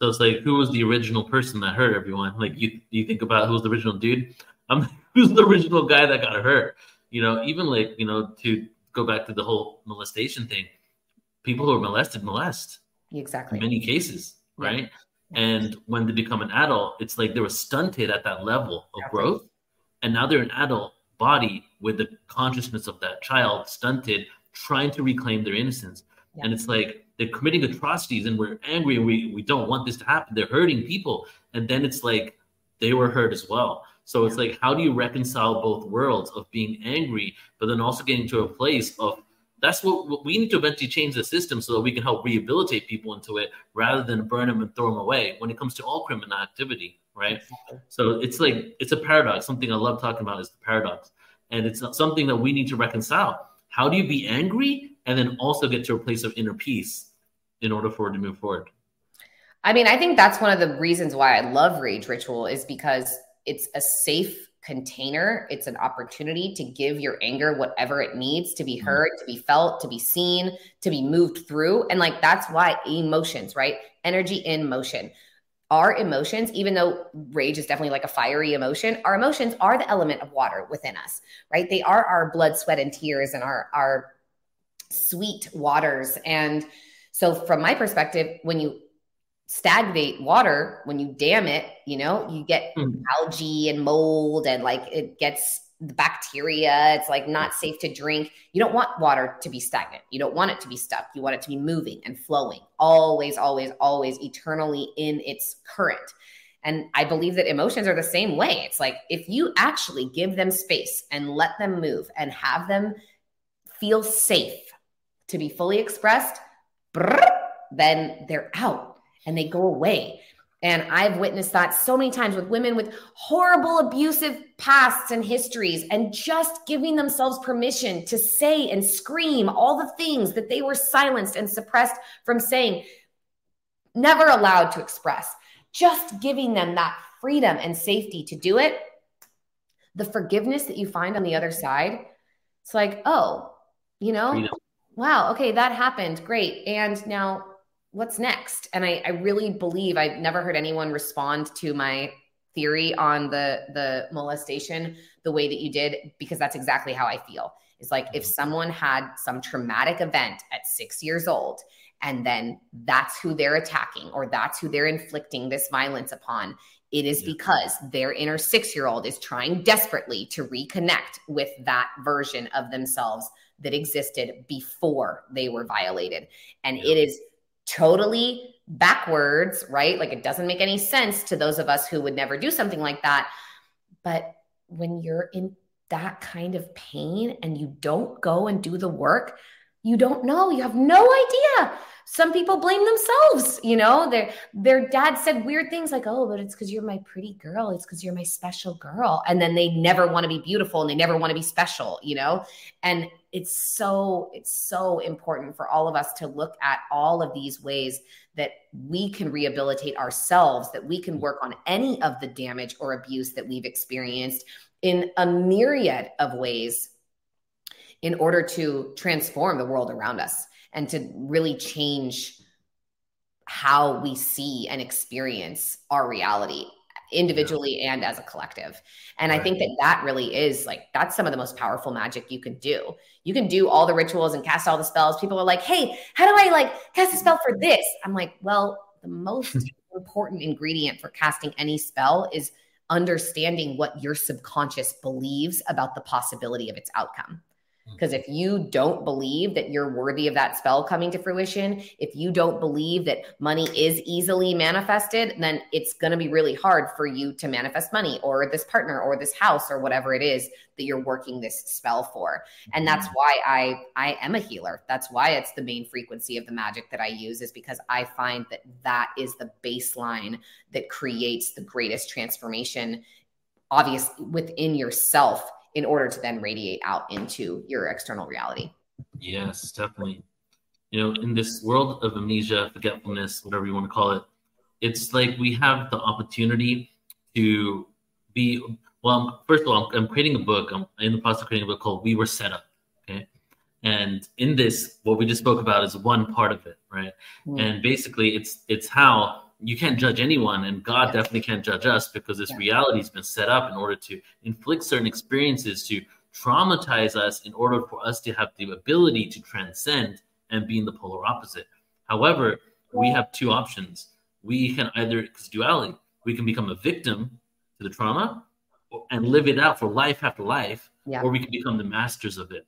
So it's like who was the original person that hurt everyone? Like you you think about who was the original dude? (laughs) I'm who's the original guy that got hurt? You know even like you know to go back to the whole molestation thing people who are molested molest. Exactly. In many cases right? Yeah. and when they become an adult it's like they were stunted at that level of exactly. growth and now they're an adult body with the consciousness of that child stunted trying to reclaim their innocence yeah. and it's like they're committing atrocities and we're angry and we, we don't want this to happen. They're hurting people. And then it's like they were hurt as well. So it's like, how do you reconcile both worlds of being angry, but then also getting to a place of that's what, what we need to eventually change the system so that we can help rehabilitate people into it rather than burn them and throw them away when it comes to all criminal activity, right? So it's like it's a paradox. Something I love talking about is the paradox, and it's something that we need to reconcile. How do you be angry and then also get to a place of inner peace in order for it to move forward? I mean, I think that's one of the reasons why I love Rage Ritual is because it's a safe container. It's an opportunity to give your anger whatever it needs to be mm-hmm. heard, to be felt, to be seen, to be moved through. And like that's why emotions, right? Energy in motion. Our emotions, even though rage is definitely like a fiery emotion, our emotions are the element of water within us, right? They are our blood, sweat, and tears and our our sweet waters. And so from my perspective, when you stagnate water when you dam it you know you get mm. algae and mold and like it gets the bacteria it's like not safe to drink. You don't want water to be stagnant. You don't want it to be stuck. You want it to be moving and flowing always always always eternally in its current. And i believe that emotions are the same way. It's like if you actually give them space and let them move and have them feel safe to be fully expressed then they're out and they go away. And I've witnessed that so many times with women with horrible abusive pasts and histories, and just giving themselves permission to say and scream all the things that they were silenced and suppressed from saying, never allowed to express. Just giving them that freedom and safety to do it. The forgiveness that you find on the other side, it's like, oh, you know, freedom. wow, okay, that happened. Great. And now what's next? And I, I really believe I've never heard anyone respond to my theory on the the molestation the way that you did because that's exactly how I feel. It's like if mm-hmm. someone had some traumatic event at 6 years old and then that's who they're attacking or that's who they're inflicting this violence upon it is yeah. because their inner 6-year-old is trying desperately to reconnect with that version of themselves that existed before they were violated and yeah. it is totally backwards, right? Like it doesn't make any sense to those of us who would never do something like that. But when you're in that kind of pain and you don't go and do the work, you don't know. You have no idea. Some people blame themselves, you know. Their their dad said weird things like, "Oh, but it's cuz you're my pretty girl. It's cuz you're my special girl." And then they never want to be beautiful and they never want to be special, you know? And it's so it's so important for all of us to look at all of these ways that we can rehabilitate ourselves that we can work on any of the damage or abuse that we've experienced in a myriad of ways in order to transform the world around us and to really change how we see and experience our reality individually yeah. and as a collective. And right. I think that that really is like that's some of the most powerful magic you can do. You can do all the rituals and cast all the spells. People are like, "Hey, how do I like cast a spell for this?" I'm like, "Well, the most (laughs) important ingredient for casting any spell is understanding what your subconscious believes about the possibility of its outcome." Because if you don't believe that you're worthy of that spell coming to fruition, if you don't believe that money is easily manifested, then it's going to be really hard for you to manifest money or this partner or this house or whatever it is that you're working this spell for. And that's mm-hmm. why I I am a healer. That's why it's the main frequency of the magic that I use is because I find that that is the baseline that creates the greatest transformation obviously within yourself in order to then radiate out into your external reality. Yes, definitely. You know, in this world of amnesia, forgetfulness, whatever you want to call it, it's like we have the opportunity to be. Well, first of all, I'm, creating a book. I'm in the process of creating a book called "We Were Set Up." Okay, and in this, what we just spoke about is one part of it, right? Mm. And basically, it's it's how you can't judge anyone and god definitely can't judge us because this reality has been set up in order to inflict certain experiences to traumatize us in order for us to have the ability to transcend and be in the polar opposite. However we have two options. We can either because duality we can become a victim to the trauma and live it out for life after life yeah. or we can become the masters of it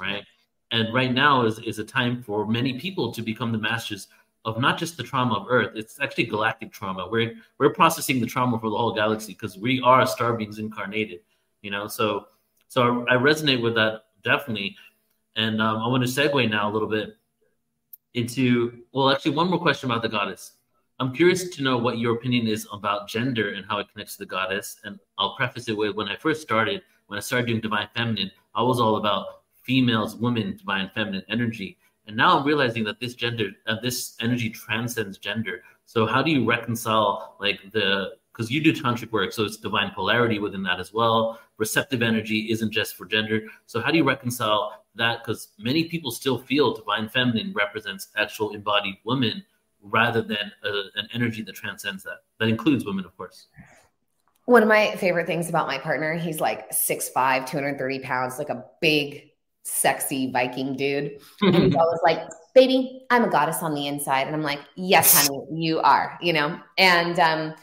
right? And right now is, is a time for many people to become the masters of not just the trauma of Earth, it's actually galactic trauma. We're we're processing the trauma for the whole galaxy because we are star beings incarnated, you know. So so I, I resonate with that definitely. And um, I want to segue now a little bit into well, actually, one more question about the goddess. I'm curious to know what your opinion is about gender and how it connects to the goddess. And I'll preface it with when I first started, when I started doing divine feminine, I was all about females, women, divine feminine energy. And now I'm realizing that this gender, uh, this energy transcends gender. So how do you reconcile like the because you do tantric work, so it's divine polarity within that as well. Receptive energy isn't just for gender. So how do you reconcile that? Because many people still feel divine feminine represents actual embodied women rather than a, an energy that transcends that. That includes women, of course. One of my favorite things about my partner, he's like 6'5, 230 pounds, like a big, sexy Viking dude. (laughs) and he's always like, baby, I'm a goddess on the inside. And I'm like, yes, honey, you are, you know? And um,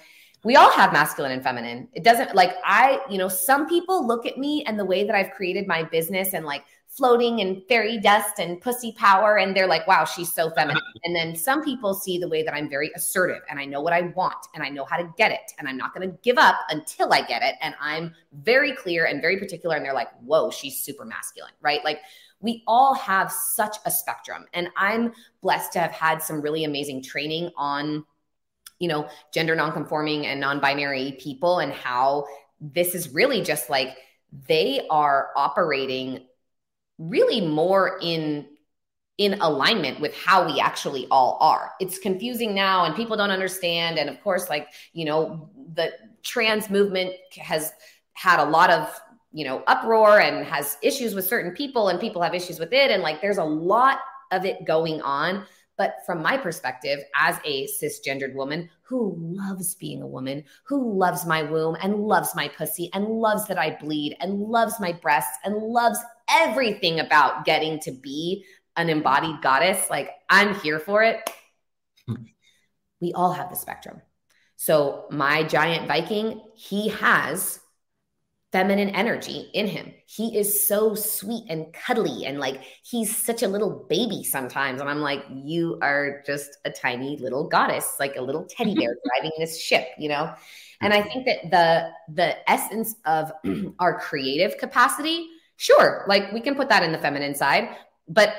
we all have masculine and feminine. It doesn't like I, you know, some people look at me and the way that I've created my business and like floating and fairy dust and pussy power and they're like wow she's so feminine. (laughs) And then some people see the way that i'm very assertive and i know what i want and i know how to get it and i'm not going to give up until i get it and i'm very clear and very particular and they're like whoa she's super masculine right? Like we all have such a spectrum and i'm blessed to have had some really amazing training on you know gender nonconforming and non-binary people and how this is really just like they are operating really more in in alignment with how we actually all are. It's confusing now and people don't understand and of course like, you know, the trans movement has had a lot of, you know, uproar and has issues with certain people and people have issues with it and like there's a lot of it going on. But from my perspective, as a cisgendered woman who loves being a woman, who loves my womb and loves my pussy and loves that I bleed and loves my breasts and loves everything about getting to be an embodied goddess. Like I'm here for it. Hmm. we all have the spectrum. So my giant Viking, he has feminine energy in him. He is so sweet and cuddly and like he's such a little baby sometimes. And I'm like, you are just a tiny little goddess, like a little teddy bear (laughs) driving this ship, you know? And I mm-hmm. think that the the essence of (clears throat) our creative capacity Sure, like we can put that in the feminine side, but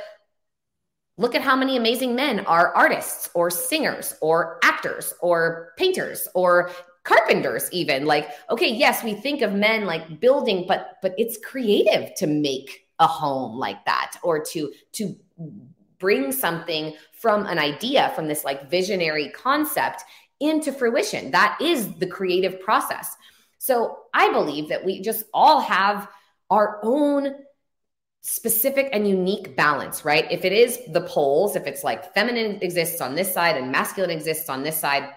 look at how many amazing men are artists or singers or actors or painters or carpenters even. Like okay yes we think of men like building but but it's creative to make a home like that or to to bring something from an idea from this like visionary concept into fruition. That is the creative process. So i believe that we just all have our own specific and unique balance, right? If it is the poles, if it's like feminine exists on this side and masculine exists on this side,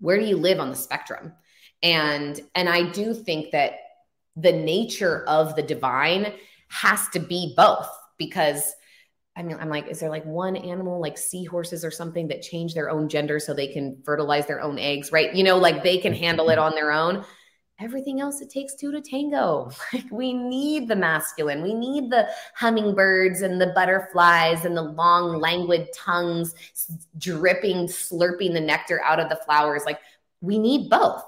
where do you live on the spectrum? And and I do think that the nature of the divine has to be both because I mean, I'm like, is there like one animal like seahorses or something that change their own gender so they can fertilize their own eggs, right? You know, like they can handle it on their own everything else it takes two to tango. (laughs) Like we need the masculine. We need the hummingbirds and the butterflies and the long languid tongues dripping, slurping the nectar out of the flowers. Like we need both.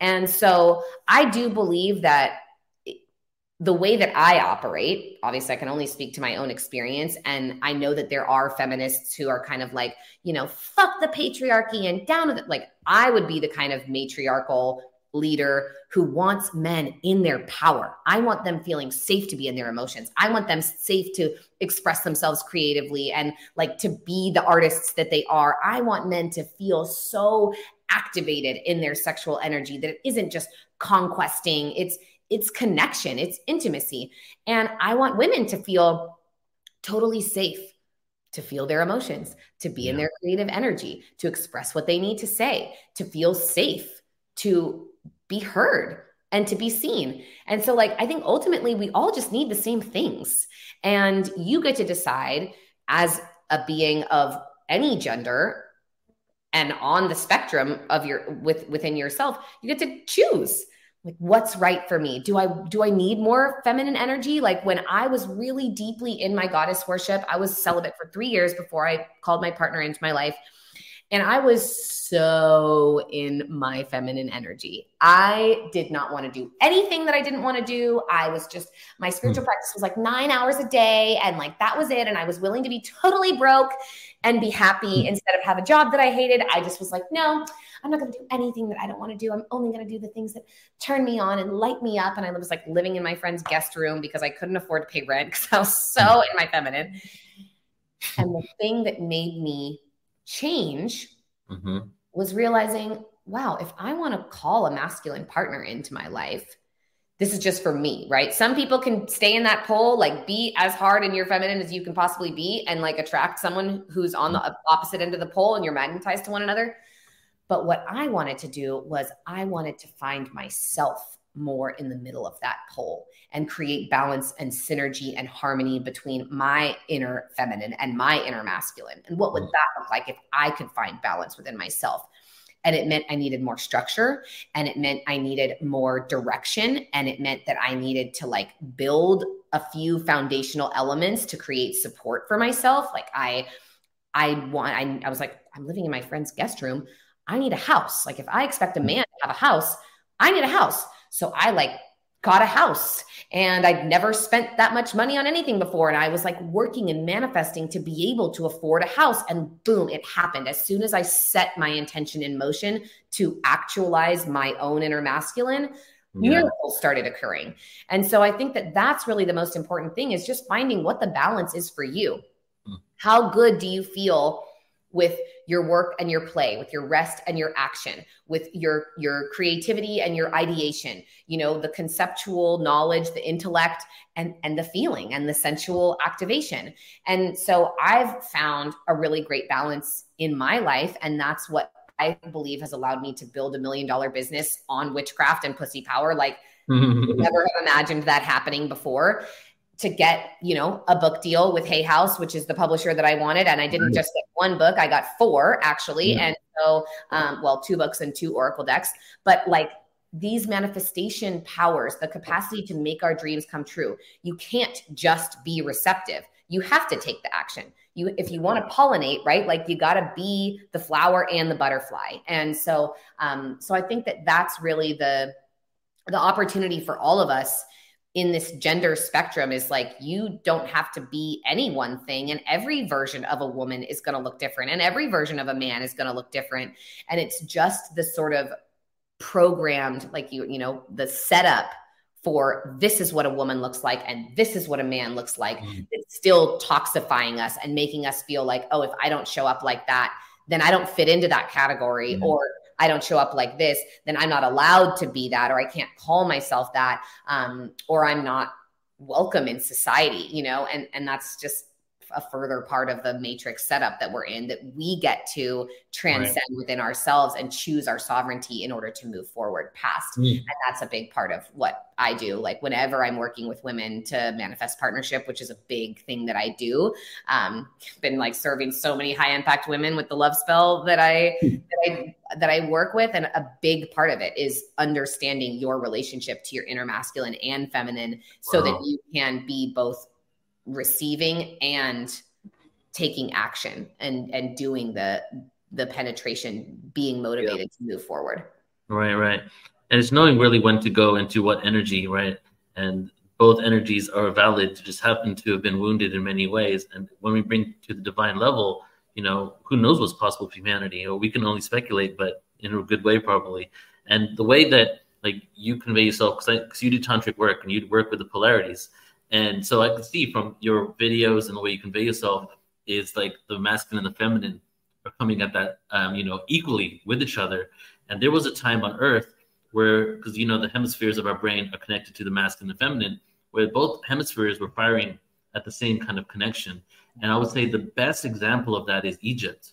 And so I do believe that the way that I operate, obviously, I can only speak to my own experience. And I know that there are feminists who are kind of like, you know, fuck the patriarchy and down with it. Like, I would be the kind of matriarchal leader who wants men in their power. I want them feeling safe to be in their emotions. I want them safe to express themselves creatively and like to be the artists that they are. I want men to feel so activated in their sexual energy that it isn't just conquesting, it's it's connection, it's intimacy. And I want women to feel totally safe to feel their emotions, to be yeah. in their creative energy, to express what they need to say, to feel safe, to be heard and to be seen. And so, like, I think ultimately we all just need the same things. And you get to decide as a being of any gender and on the spectrum of your with within yourself you get to choose like what's right for me do i do i need more feminine energy like when i was really deeply in my goddess worship i was celibate for 3 years before i called my partner into my life and I was so in my feminine energy. I did not want to do anything that I didn't want to do. I was just, my spiritual mm. practice was like nine hours a day. And like that was it. And I was willing to be totally broke and be happy mm. instead of have a job that I hated. I just was like, no, I'm not going to do anything that I don't want to do. I'm only going to do the things that turn me on and light me up. And I was like living in my friend's guest room because I couldn't afford to pay rent (laughs) because I was so mm. in my feminine. And the thing that made me change mm-hmm. was realizing, wow, if I want to call a masculine partner into my life, this is just for me, right? Some people can stay in that pole, like be as hard in your feminine as you can possibly be, and like attract someone who's on the mm-hmm. opposite end of the pole and you're magnetized to one another. But what I wanted to do was I wanted to find myself more in the middle of that pole and create balance and synergy and harmony between my inner feminine and my inner masculine. And what would mm. that look like if I could find balance within myself? And it meant I needed more structure and it meant I needed more direction. And it meant that I needed to like build a few foundational elements to create support for myself. Like I, I want, I, I was like, I'm living in my friend's guest room. I need a house. Like if I expect a mm. man to have a house, I need a house. So I like got a house and I'd never spent that much money on anything before. And I was like working and manifesting to be able to afford a house. And boom, it happened. As soon as I set my intention in motion to actualize my own inner masculine, yeah. miracles started occurring. And so I think that that's really the most important thing is just finding what the balance is for you. Mm. How good do you feel with your work and your play with your rest and your action with your your creativity and your ideation you know the conceptual knowledge the intellect and and the feeling and the sensual activation. And so i've found a really great balance in my life and that's what i believe has allowed me to build a million dollar business on witchcraft and pussy power like (laughs) never have imagined that happening before to get you know a book deal with hay house which is the publisher that i wanted. And i didn't just get one book. I got four actually. Yeah. and so um, well two books and two oracle decks. But like these manifestation powers the capacity to make our dreams come true you can't just be receptive. You have to take the action. You if you want to pollinate right like you got to be the flower and the butterfly. And so um so i think that that's really the the opportunity for all of us in this gender spectrum is like you don't have to be any one thing and every version of a woman is going to look different and every version of a man is going to look different and it's just the sort of programmed like you you know the setup for this is what a woman looks like and this is what a man looks like mm. it's still toxifying us and making us feel like oh if i don't show up like that then i don't fit into that category mm. or I don't show up like this, then I'm not allowed to be that, or I can't call myself that, um, or I'm not welcome in society, you know, and and that's just a further part of the matrix setup that we're in that we get to transcend right. within ourselves and choose our sovereignty in order to move forward past. Mm. And that's a big part of what I do. Like whenever I'm working with women to manifest partnership, which is a big thing that I do. Um, been like serving so many high impact women with the love spell that I (laughs) that I that I work with, and a big part of it is understanding your relationship to your inner masculine and feminine, so wow. that you can be both receiving and taking action and and doing the the penetration being motivated yeah. to move forward. Right right. And it's knowing really when to go into what energy right? And both energies are valid. To just happen to have been wounded in many ways. And when we bring to the divine level you know who knows what's possible for humanity? Or we can only speculate but in a good way probably. And the way that like you convey yourself because you do tantric work and you work with the polarities and so I can see from your videos and the way you convey yourself is like the masculine and the feminine are coming at that, um, you know, equally with each other. And there was a time on Earth where, because you know, the hemispheres of our brain are connected to the masculine and the feminine, where both hemispheres were firing at the same kind of connection. And I would say the best example of that is Egypt,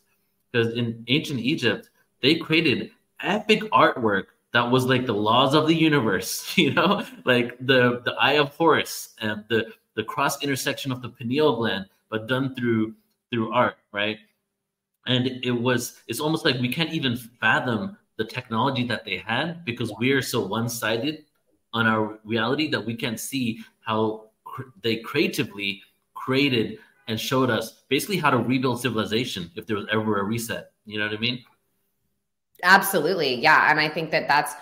because in ancient Egypt, they created epic artwork that was like the laws of the universe, (laughs) you know, like the the eye of Horus and the the cross intersection of the pineal gland, but done through through art, right? And it was it's almost like we can't even fathom the technology that they had because we are so one-sided on our reality that we can't see how cr- they creatively created and showed us basically how to rebuild civilization if there was ever a reset. You know what I mean? Absolutely. Yeah. And I think that that's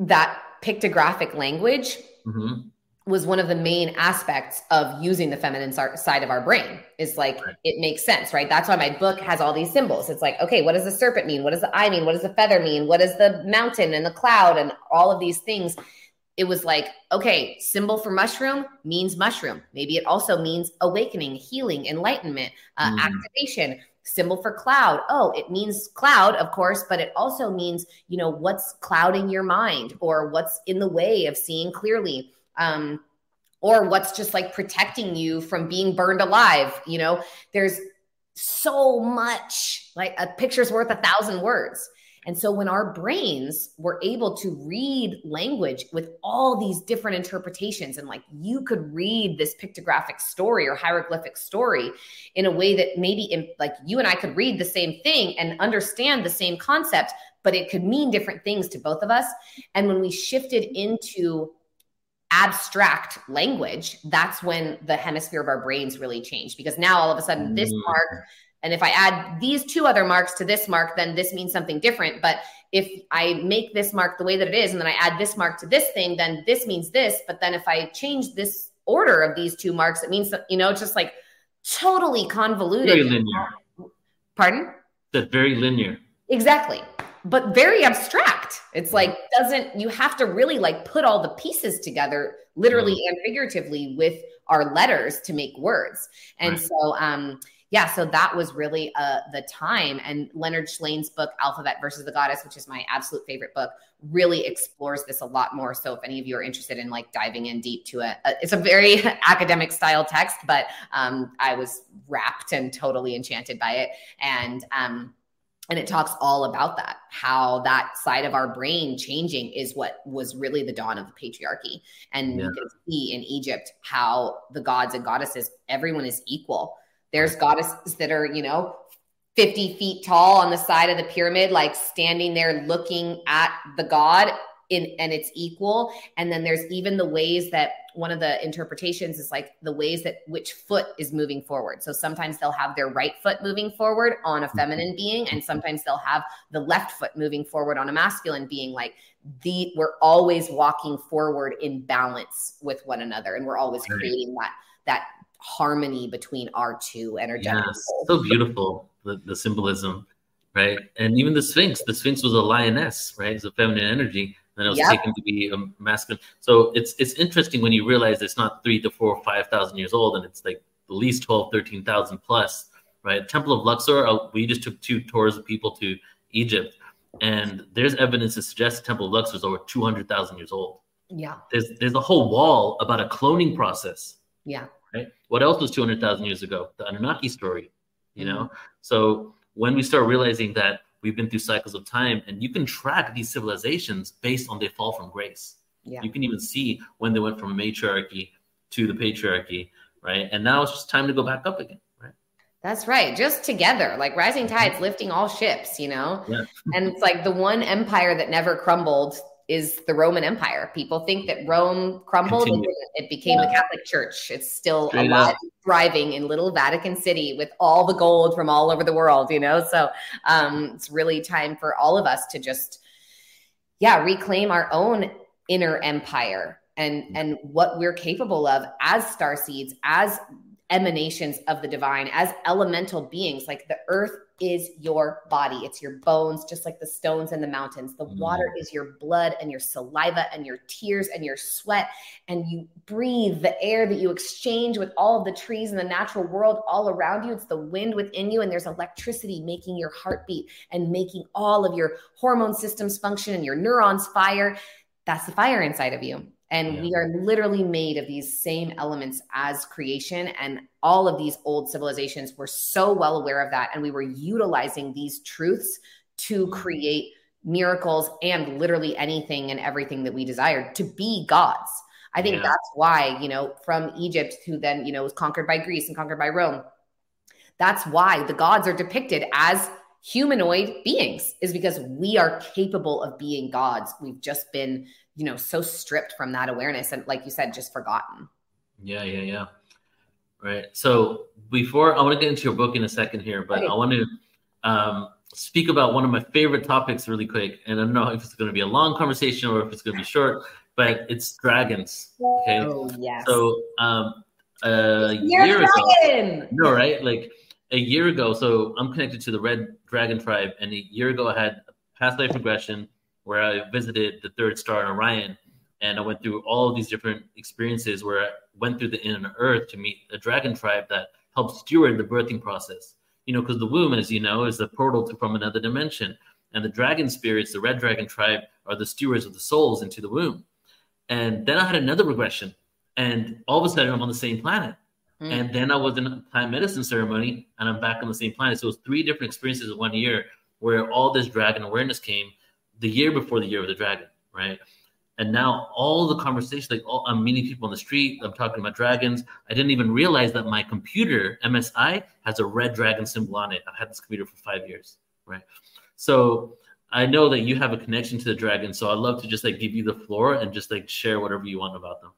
that pictographic language mm-hmm. was one of the main aspects of using the feminine side of our brain is like right. it makes sense right that's why my book has all these symbols it's like okay what does the serpent mean what does the eye mean what does the feather mean what does the mountain and the cloud and all of these things it was like okay symbol for mushroom means mushroom maybe it also means awakening healing enlightenment uh, mm. activation symbol for cloud. Oh it means cloud of course but it also means you know what's clouding your mind or what's in the way of seeing clearly um or what's just like protecting you from being burned alive you know? There's so much like a picture's worth a thousand words and so when our brains were able to read language with all these different interpretations, and like you could read this pictographic story or hieroglyphic story in a way that maybe in, like you and I could read the same thing and understand the same concept, but it could mean different things to both of us. And when we shifted into abstract language, that's when the hemisphere of our brains really changed because now all of a sudden this mm. mark and if I add these two other marks to this mark, then this means something different. But if I make this mark the way that it is, and then I add this mark to this thing, then this means this. But then if I change this order of these two marks, it means, you know, just like totally convoluted. Very linear. Pardon? That's very linear. Exactly. But very abstract. It's like, doesn't, you have to really like put all the pieces together, literally mm. and figuratively, with our letters to make words. And right. so, um, yeah, so that was really uh, the time. And Leonard Shlain's book, Alphabet versus the Goddess, which is my absolute favorite book, really explores this a lot more. So if any of you are interested in like diving in deep to it, it's a very (laughs) academic style text, but um, I was wrapped and totally enchanted by it. And um, and it talks all about that how that side of our brain changing is what was really the dawn of the patriarchy and yeah. you can see in egypt how the gods and goddesses everyone is equal there's goddesses that are, you know, 50 feet tall on the side of the pyramid, like standing there looking at the god in and it's equal. And then there's even the ways that one of the interpretations is like the ways that which foot is moving forward. So sometimes they'll have their right foot moving forward on a feminine mm-hmm. being, and sometimes they'll have the left foot moving forward on a masculine being. Like the we're always walking forward in balance with one another, and we're always creating that that harmony between our two energetic yes, so beautiful the, the symbolism right? And even the sphinx the sphinx was a lioness right? It's a feminine energy and it was yep. taken to be a masculine. So it's it's interesting when you realize it's not three to four or five thousand years old and it's like at least 12 13,000 plus right? Temple of luxor uh, we just took two tours of people to egypt and there's evidence to suggest the temple of luxor is over 200,000 years old. Yeah. There's there's a whole wall about a cloning process. Yeah right? What else was 200,000 years ago? The Anunnaki story, you know? Mm-hmm. So when we start realizing that we've been through cycles of time and you can track these civilizations based on their fall from grace. Yeah. You can even see when they went from a matriarchy to the patriarchy, right? And now it's just time to go back up again. right? That's right. Just together, like rising tides lifting all ships, you know? Yeah. and it's like the one empire that never crumbled is the Roman Empire. People think that Rome crumbled and it became yeah. the Catholic Church. It's still Straight alive, up. thriving in little Vatican City with all the gold from all over the world, you know? So um, it's really time for all of us to just, yeah, reclaim our own inner empire and and what we're capable of as star seeds, as emanations of the divine, as elemental beings. Like the earth is your body. It's your bones, just like the stones and the mountains. The mm. water is your blood and your saliva and your tears and your sweat. And you breathe the air that you exchange with all of the trees in the natural world all around you. It's the wind within you. And there's electricity making your heartbeat and making all of your hormone systems function and your neurons fire. That's the fire inside of you. And yeah. we are literally made of these same elements as creation. And all of these old civilizations were so well aware of that. And we were utilizing these truths to mm-hmm. create miracles and literally anything and everything that we desired to be gods. I think yeah. that's why, you know, from Egypt, who then, you know, was conquered by Greece and conquered by Rome. That's why the gods are depicted as humanoid beings is because we are capable of being gods. We've just been, you know, so stripped from that awareness and like you said, just forgotten. Yeah, yeah, yeah. Right. So before I want to get into your book in a second here, but. I want to um, speak about one of my favorite topics really quick. And I don't know if it's going to be a long conversation or if it's going to be short, but it's dragons. Okay. Oh, yes. So um, a year ago, no, right? Like a year ago. So I'm connected to the Red Dragon tribe, and a year ago I had past life regression where I visited the third star in Orion, and I went through all these different experiences where I went through the inner earth to meet a dragon tribe that helped steward the birthing process. You know, because the womb, as you know, is the portal to, from another dimension, and the dragon spirits, the Red Dragon tribe, are the stewards of the souls into the womb. And then I had another regression, and all of a sudden I'm on the same planet Mm. And then I was in a plant medicine ceremony and I'm back on the same planet. So it was three different experiences in one year where all this dragon awareness came the year before the year of the dragon, right? And now all the conversation, like all, I'm meeting people on the street, I'm talking about dragons. I didn't even realize that my computer, MSI, has a red dragon symbol on it. I've had this computer for five years, right? So I know that you have a connection to the dragon. So I'd love to just like give you the floor and just like share whatever you want about them.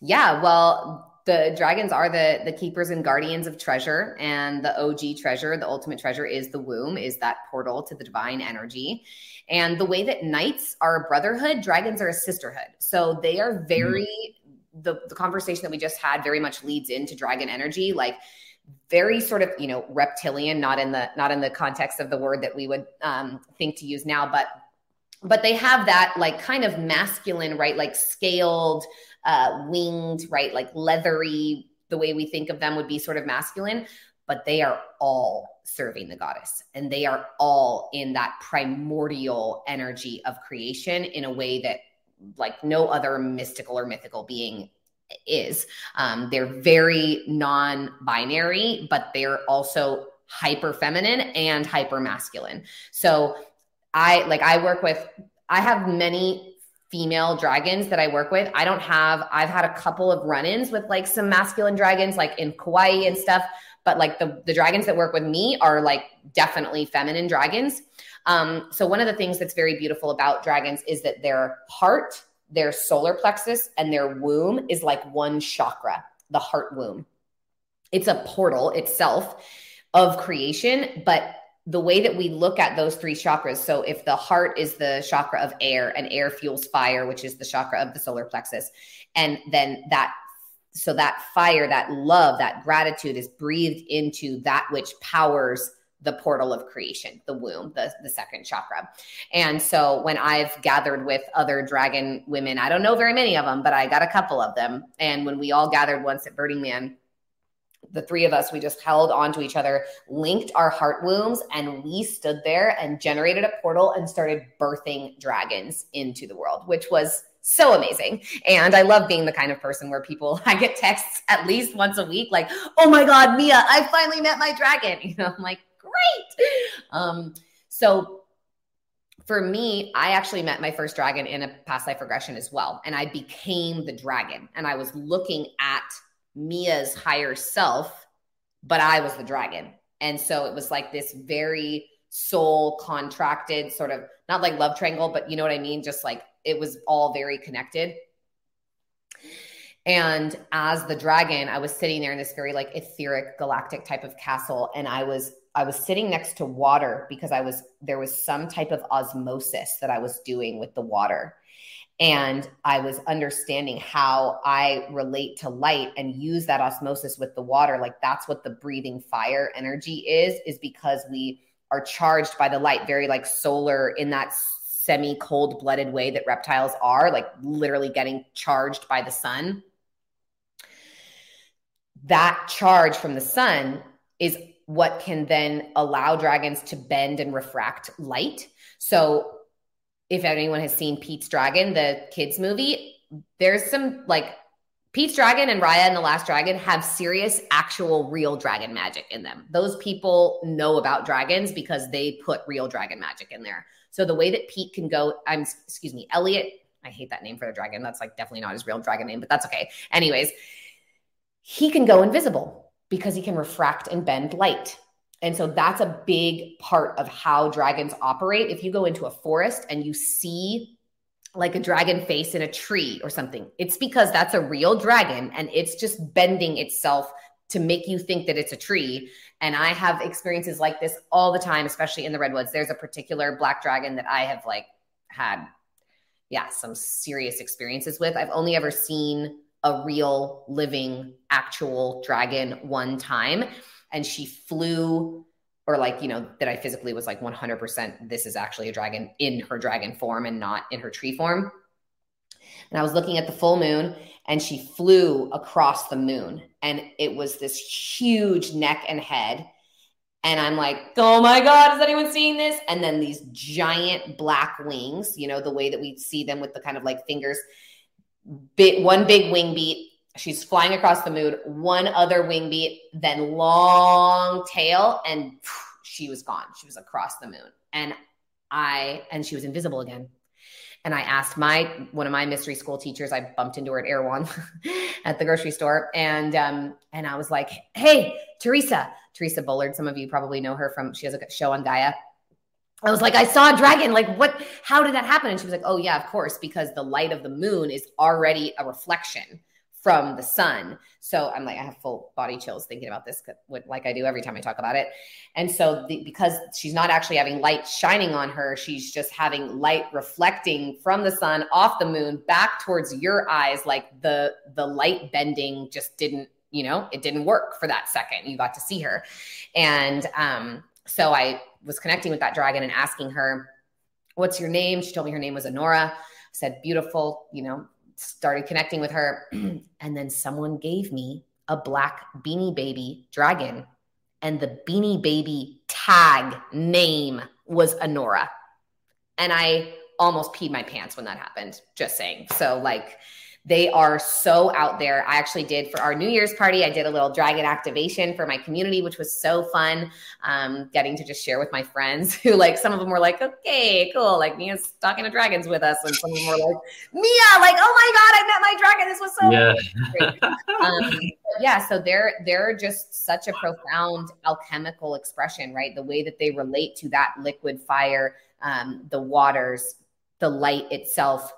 Yeah, well, the dragons are the the keepers and guardians of treasure and the og treasure the ultimate treasure is the womb is that portal to the divine energy and the way that knights are a brotherhood dragons are a sisterhood so they are very mm. the, the conversation that we just had very much leads into dragon energy like very sort of you know reptilian not in the not in the context of the word that we would um, think to use now but but they have that like kind of masculine right like scaled uh, winged, right? Like leathery, the way we think of them would be sort of masculine, but they are all serving the goddess and they are all in that primordial energy of creation in a way that like no other mystical or mythical being is. Um, they're very non binary, but they're also hyper feminine and hyper masculine. So I like, I work with, I have many female dragons that I work with. I don't have, I've had a couple of run ins with like some masculine dragons, like in Kauai and stuff. But like the, the dragons that work with me are like definitely feminine dragons. Um, so one of the things that's very beautiful about dragons is that their heart, their solar plexus, and their womb is like one chakra, the heart womb. It's a portal itself of creation, but the way that we look at those three chakras. So, if the heart is the chakra of air and air fuels fire, which is the chakra of the solar plexus, and then that, so that fire, that love, that gratitude is breathed into that which powers the portal of creation, the womb, the, the second chakra. And so when I've gathered with other dragon women, I don't know very many of them, but I got a couple of them. And when we all gathered once at Burning Man, the three of us, we just held onto each other, linked our heart wombs, and we stood there and generated a portal and started birthing dragons into the world, which was so amazing. And I love being the kind of person where people, (laughs) I get texts at least once a week, like, oh my God, Mia, I finally met my dragon. (laughs) You know, I'm like, great. Um, so for me, I actually met my first dragon in a past life regression as well. And I became the dragon. And I was looking at Mia's higher self, but I was the dragon. And so it was like this very soul contracted sort of not like love triangle, but you know what I mean? Just like it was all very connected. And as the dragon, I was sitting there in this very like etheric galactic type of castle. And I was I was sitting next to water because I was there was some type of osmosis that I was doing with the water and I was understanding how I relate to light and use that osmosis with the water. Like that's what the breathing fire energy is, is because we are charged by the light, very like solar in that semi cold blooded way that reptiles are, like literally getting charged by the sun. That charge from the sun is what can then allow dragons to bend and refract light. So if anyone has seen Pete's Dragon, the kids movie, there's some like Pete's Dragon and Raya and the Last Dragon have serious, actual, real dragon magic in them. Those people know about dragons because they put real dragon magic in there. So the way that Pete can go, I'm excuse me, Elliot. I hate that name for the dragon. That's like definitely not his real dragon name, but that's okay. Anyways, he can go invisible because he can refract and bend light. And so that's a big part of how dragons operate. If you go into a forest and you see like a dragon face in a tree or something, it's because that's a real dragon and it's just bending itself to make you think that it's a tree. And I have experiences like this all the time, especially in the redwoods. There's a particular black dragon that I have like had, yeah, some serious experiences with. I've only ever seen a real living actual dragon one time and she flew or like you know that i physically was like 100% this is actually a dragon in her dragon form and not in her tree form. And i was looking at the full moon and she flew across the moon and it was this huge neck and head. And i'm like oh my god is anyone seeing this? And then these giant black wings you know the way that we see them with the kind of like fingers bit one big wing beat She's flying across the moon, one other wing beat, then long tail, and she was gone. She was across the moon. And I, and she was invisible again. And I asked my one of my mystery school teachers. I bumped into her at Erewhon (laughs) at the grocery store, and um, and I was like, "Hey, Theresa, Theresa Bullard. Some of you probably know her from. She has a show on Gaia. I was like, I saw a dragon. Like, what? How did that happen? And she was like, Oh yeah, of course, because the light of the moon is already a reflection from the sun. So I'm like, I have full body chills thinking about this, like I do every time I talk about it. And so the, because she's not actually having light shining on her, she's just having light reflecting from the sun off the moon back towards your eyes. Like the the light bending just didn't, you know, it didn't work for that second. You got to see her, and um, so I was connecting with that dragon and asking her, "What's your name?" She told me her name was Honora. I said, "Beautiful, you know." Started connecting with her. (clears throat) and then someone gave me a black beanie baby dragon. And the beanie baby tag name was Honora. And I almost peed my pants when that happened, just saying. So, like, they are so out there. I actually did for our New Year's party, I did a little dragon activation for my community, which was so fun. Um, getting to just share with my friends (laughs) who, like, some of them were like, okay, cool. Like, Mia's talking to dragons with us. And some of them were like, Mia, like, oh my God, I met my dragon. This was so yeah. (laughs) um, yeah. So they're, they're just such a profound alchemical expression, right? The way that they relate to that liquid fire, um, the waters, the light itself.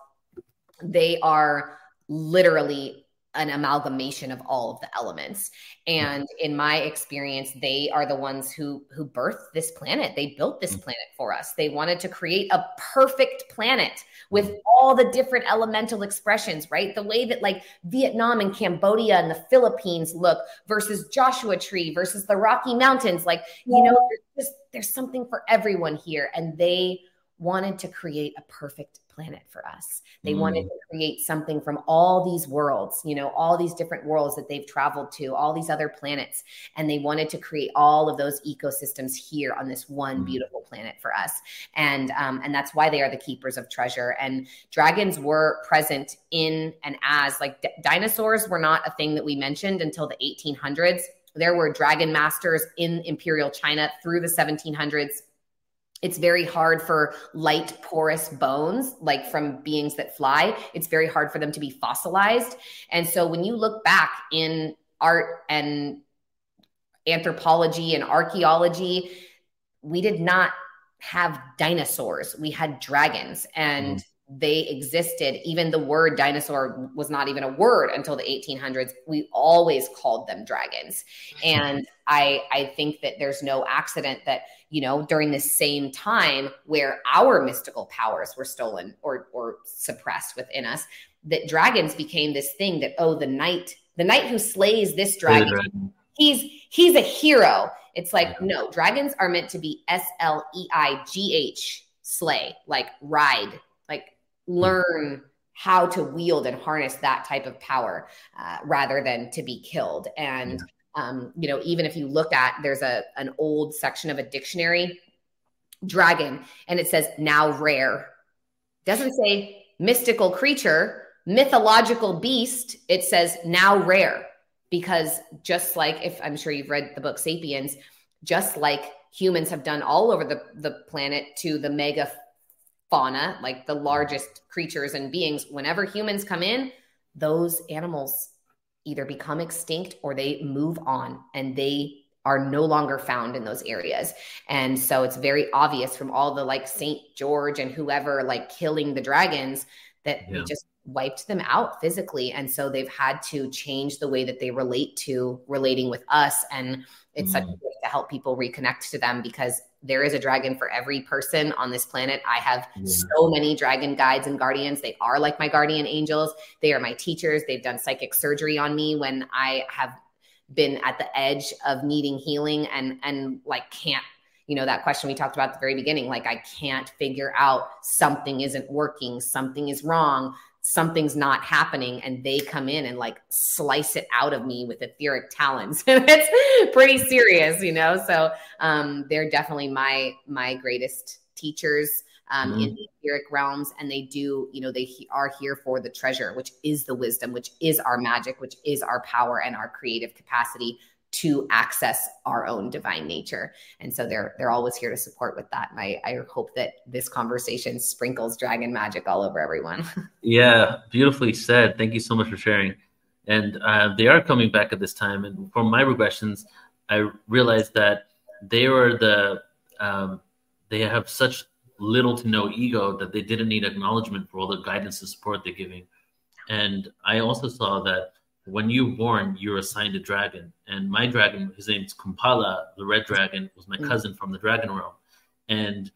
They are literally an amalgamation of all of the elements. And in my experience they are the ones who who birthed this planet. They built this mm. planet for us. They wanted to create a perfect planet with mm. all the different elemental expressions right? The way that like vietnam and cambodia and the philippines look versus joshua tree versus the rocky mountains. Like you know there's just there's something for everyone here. And they wanted to create a perfect planet for us. They mm. wanted to create something from all these worlds, you know, all these different worlds that they've traveled to, all these other planets. And they wanted to create all of those ecosystems here on this one mm. beautiful planet for us. And um, and that's why they are the keepers of treasure. And dragons were present in and as like d- dinosaurs were not a thing that we mentioned until the 1800s. There were dragon masters in imperial China through the 1700s it's very hard for light porous bones like from beings that fly. It's very hard for them to be fossilized. And so when you look back in art and anthropology and archaeology we did not have dinosaurs. We had dragons. And mm they existed. Even the word dinosaur was not even a word until the 1800s. We always called them dragons. (laughs) And I, I think that there's no accident that, you know, during the same time where our mystical powers were stolen or, or suppressed within us, that dragons became this thing that, oh, the knight, the knight who slays this dragon, he's, he's a hero. It's like, no, dragons are meant to be S L E I G H, slay, like ride, learn how to wield and harness that type of power uh, rather than to be killed. And um, you know, even if you look at there's a an old section of a dictionary, dragon, and it says now rare. Doesn't say mystical creature, mythological beast. It says now rare because just like if I'm sure you've read the book Sapiens, just like humans have done all over the, the planet to the mega fauna, like the largest creatures and beings, whenever humans come in, those animals either become extinct or they move on and they are no longer found in those areas. And so it's very obvious from all the like St. George and whoever like killing the dragons that yeah. we just wiped them out physically. And so they've had to change the way that they relate to relating with us. And it's mm. such a way to help people reconnect to them because there is a dragon for every person on this planet. I have yeah. so many dragon guides and guardians. They are like my guardian angels. They are my teachers. They've done psychic surgery on me when I have been at the edge of needing healing and and like can't you know that question we talked about at the very beginning like i can't figure out something isn't working something is wrong something's not happening and they come in and like slice it out of me with etheric talons. And (laughs) it's pretty serious you know? So um they're definitely my my greatest teachers um, mm-hmm. in the etheric realms. And they do you know they he- are here for the treasure which is the wisdom which is our magic which is our power and our creative capacity to access our own divine nature. And so they're they're always here to support with that. And i i hope that this conversation sprinkles dragon magic all over everyone. (laughs) Yeah beautifully said. Thank you so much for sharing. And uh, they are coming back at this time. And from my regressions i realized that they were the um, they have such little to no ego that they didn't need acknowledgement for all the guidance and support they're giving. And I also saw that when you were born, you're assigned a dragon. And my dragon, his name's Kumpala, the red dragon, was my mm. cousin from the dragon realm. And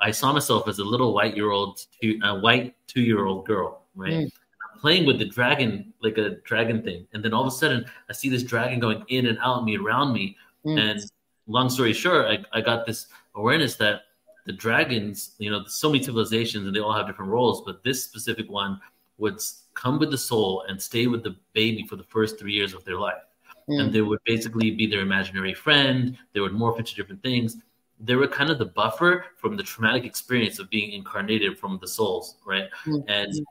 I saw myself as a little white year old, two, a white two year old girl, right? Mm. Playing with the dragon, like a dragon thing. And then all of a sudden, I see this dragon going in and out of me, around me. Mm. And long story short, I, I got this awareness that the dragons, you know, so many civilizations and they all have different roles, but this specific one would come with the soul and stay with the baby for the first three years of their life. Mm. And they would basically be their imaginary friend. They would morph into different things. They were kind of the buffer from the traumatic experience of being incarnated from the souls, right? Mm. And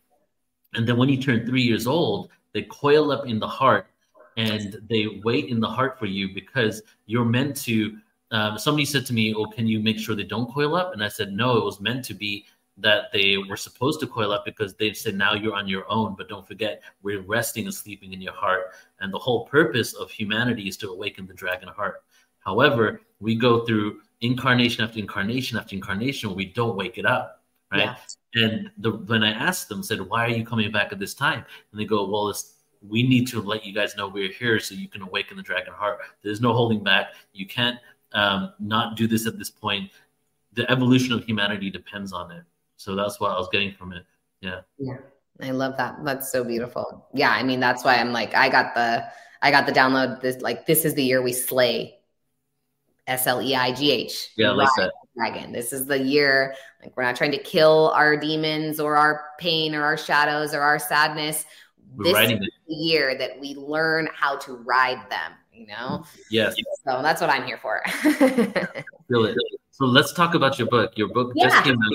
and then when you turn three years old, they coil up in the heart and they wait in the heart for you because you're meant to um, somebody said to me, "Oh, can you make sure they don't coil up?" And I said, "No, it was meant to be that they were supposed to coil up because they said now you're on your own. But don't forget, we're resting and sleeping in your heart, and the whole purpose of humanity is to awaken the dragon heart. However, we go through incarnation after incarnation after incarnation, we don't wake it up, right?" Yeah. And the, when I asked them, said, "Why are you coming back at this time?" And they go, "Well, it's we need to let you guys know we're here so you can awaken the dragon heart. There's no holding back. You can't um, not do this at this point. The evolution of humanity depends on it. So that's what I was getting from it. Yeah. Yeah. I love that. That's so beautiful. Yeah. I mean, that's why I'm like, I got the, I got the download this, like, this is the year we slay S L E I G H. Yeah. Like that. Dragon. This is the year, like, we're not trying to kill our demons or our pain or our shadows or our sadness. We're this is the year that we learn how to ride them you know? Yes. So that's what I'm here for. (laughs) Feel it. So let's talk about your book. Your book yeah. just came out,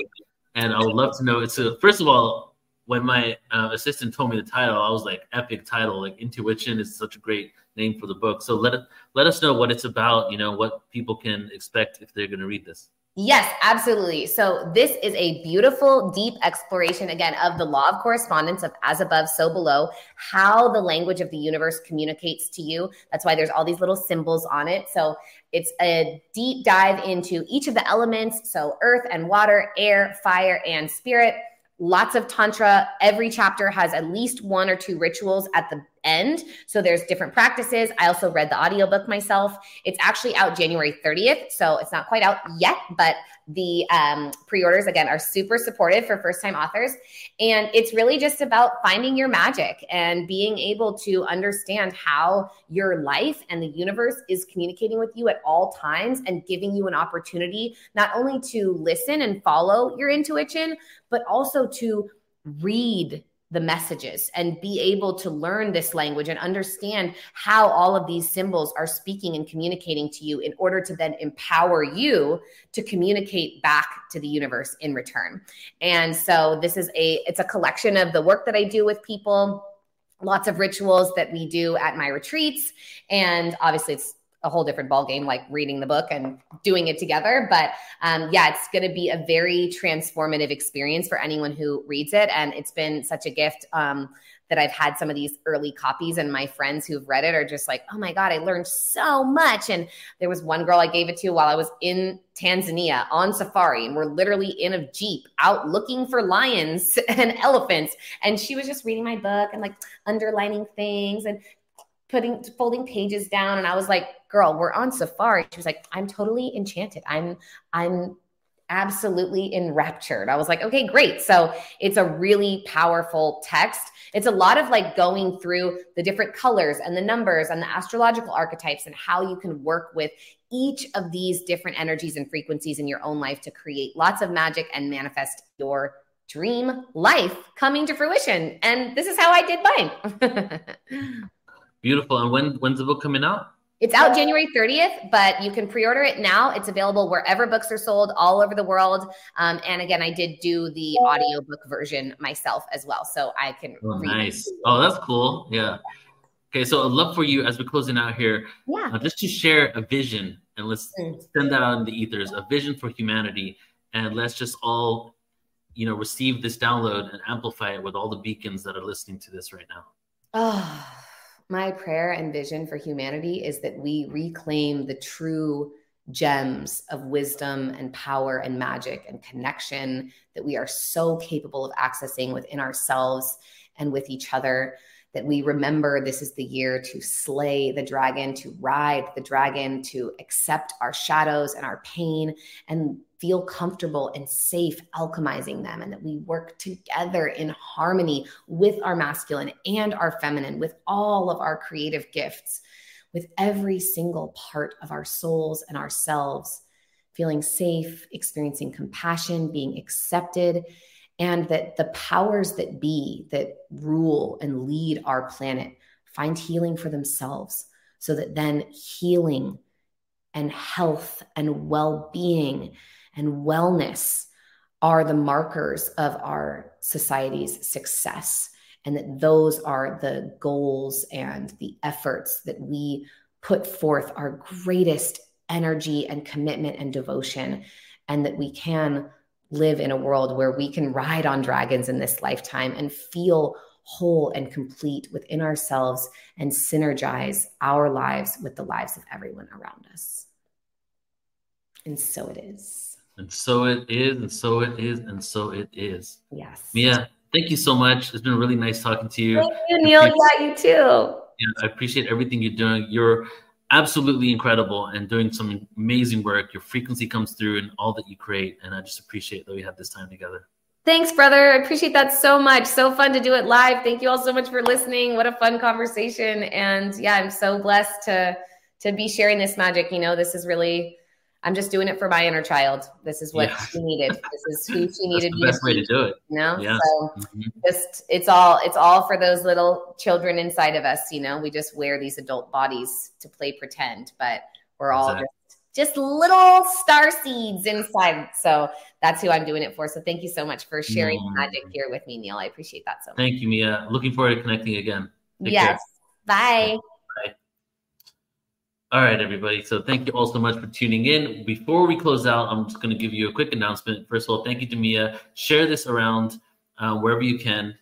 and I would love to know. It's a, first of all, when my uh, assistant told me the title, I was like, epic title. Like IntuWitchin is such a great name for the book. So let it, let us know what it's about. You know what people can expect if they're going to read this. Yes, absolutely. So, this is a beautiful, deep exploration again of the law of correspondence of as above, so below, how the language of the universe communicates to you. That's why there's all these little symbols on it. So, it's a deep dive into each of the elements. So, earth and water, air, fire, and spirit. Lots of Tantra. Every chapter has at least one or two rituals at the end. So there's different practices. I also read the audiobook myself. It's actually out January 30th. So it's not quite out yet, but the um, pre-orders again are super supportive for first-time authors. And it's really just about finding your magic and being able to understand how your life and the universe is communicating with you at all times and giving you an opportunity not only to listen and follow your intuition, but also to read the messages and be able to learn this language and understand how all of these symbols are speaking and communicating to you in order to then empower you to communicate back to the universe in return. And so this is a it's a collection of the work that I do with people lots of rituals that we do at my retreats and obviously it's a whole different ball game like reading the book and doing it together but um, yeah it's going to be a very transformative experience for anyone who reads it and it's been such a gift um, that I've had some of these early copies, and my friends who've read it are just like, oh my God, I learned so much. And there was one girl I gave it to while I was in Tanzania on safari, and we're literally in a Jeep out looking for lions (laughs) and elephants. And she was just reading my book and like underlining things and putting folding pages down and i was like girl we're on safari she was like i'm totally enchanted i'm i'm absolutely enraptured. I was like, okay, great. So it's a really powerful text. It's a lot of like going through the different colors and the numbers and the astrological archetypes and how you can work with each of these different energies and frequencies in your own life to create lots of magic and manifest your dream life coming to fruition. And this is how I did mine. (laughs) Beautiful. And when when's the book coming out? It's out January 30th, but you can pre order it now. It's available wherever books are sold all over the world. Um, and again, I did do the audiobook version myself as well. So I can. Oh, nice. It. Oh, that's cool. Yeah. Okay. So I'd love for you as we're closing out here, yeah. Uh, just to share a vision and let's mm. send that out in the ethers a vision for humanity. And let's just all, you know, receive this download and amplify it with all the beacons that are listening to this right now. Oh my prayer and vision for humanity is that we reclaim the true gems of wisdom and power and magic and connection that we are so capable of accessing within ourselves and with each other. That we remember this is the year to slay the dragon, to ride the dragon, to accept our shadows and our pain, and feel comfortable and safe alchemizing them, and that we work together in harmony with our masculine and our feminine, with all of our creative gifts, with every single part of our souls and ourselves, feeling safe, experiencing compassion, being accepted, and that the powers that be that rule and lead our planet find healing for themselves so that then healing and health and well being and wellness are the markers of our society's success and that those are the goals and the efforts that we put forth our greatest energy and commitment and devotion and that we can live in a world where we can ride on dragons in this lifetime and feel whole and complete within ourselves and synergize our lives with the lives of everyone around us. And so it is. And so it is, and so it is, and so it is. Yes. Mia, thank you so much. It's been really nice talking to you. Thank you, Neil. Yeah, you too. Yeah, I appreciate everything you're doing. You're absolutely incredible and doing some amazing work. Your frequency comes through in all that you create. And I just appreciate that we had this time together. Thanks, brother. I appreciate that so much. So fun to do it live. Thank you all so much for listening. What a fun conversation. And yeah, I'm so blessed to to be sharing this magic. You know, this is really I'm just doing it for my inner child. This is what yeah. she needed. This is who she (laughs) needed. the best way to do it. You know, yeah. so mm-hmm. just it's all it's all for those little children inside of us. You know, we just wear these adult bodies to play pretend, but we're all exactly. just, just little star seeds inside. So that's who I'm doing it for. So thank you so much for sharing mm-hmm. magic here with me, Neil. I appreciate that so much. Thank you, Mia. Looking forward to connecting again. Take yes. Care. Bye. All right, everybody. So thank you all so much for tuning in. Before we close out, I'm just going to give you a quick announcement. First of all, thank you to Mia. Share this around uh, wherever you can.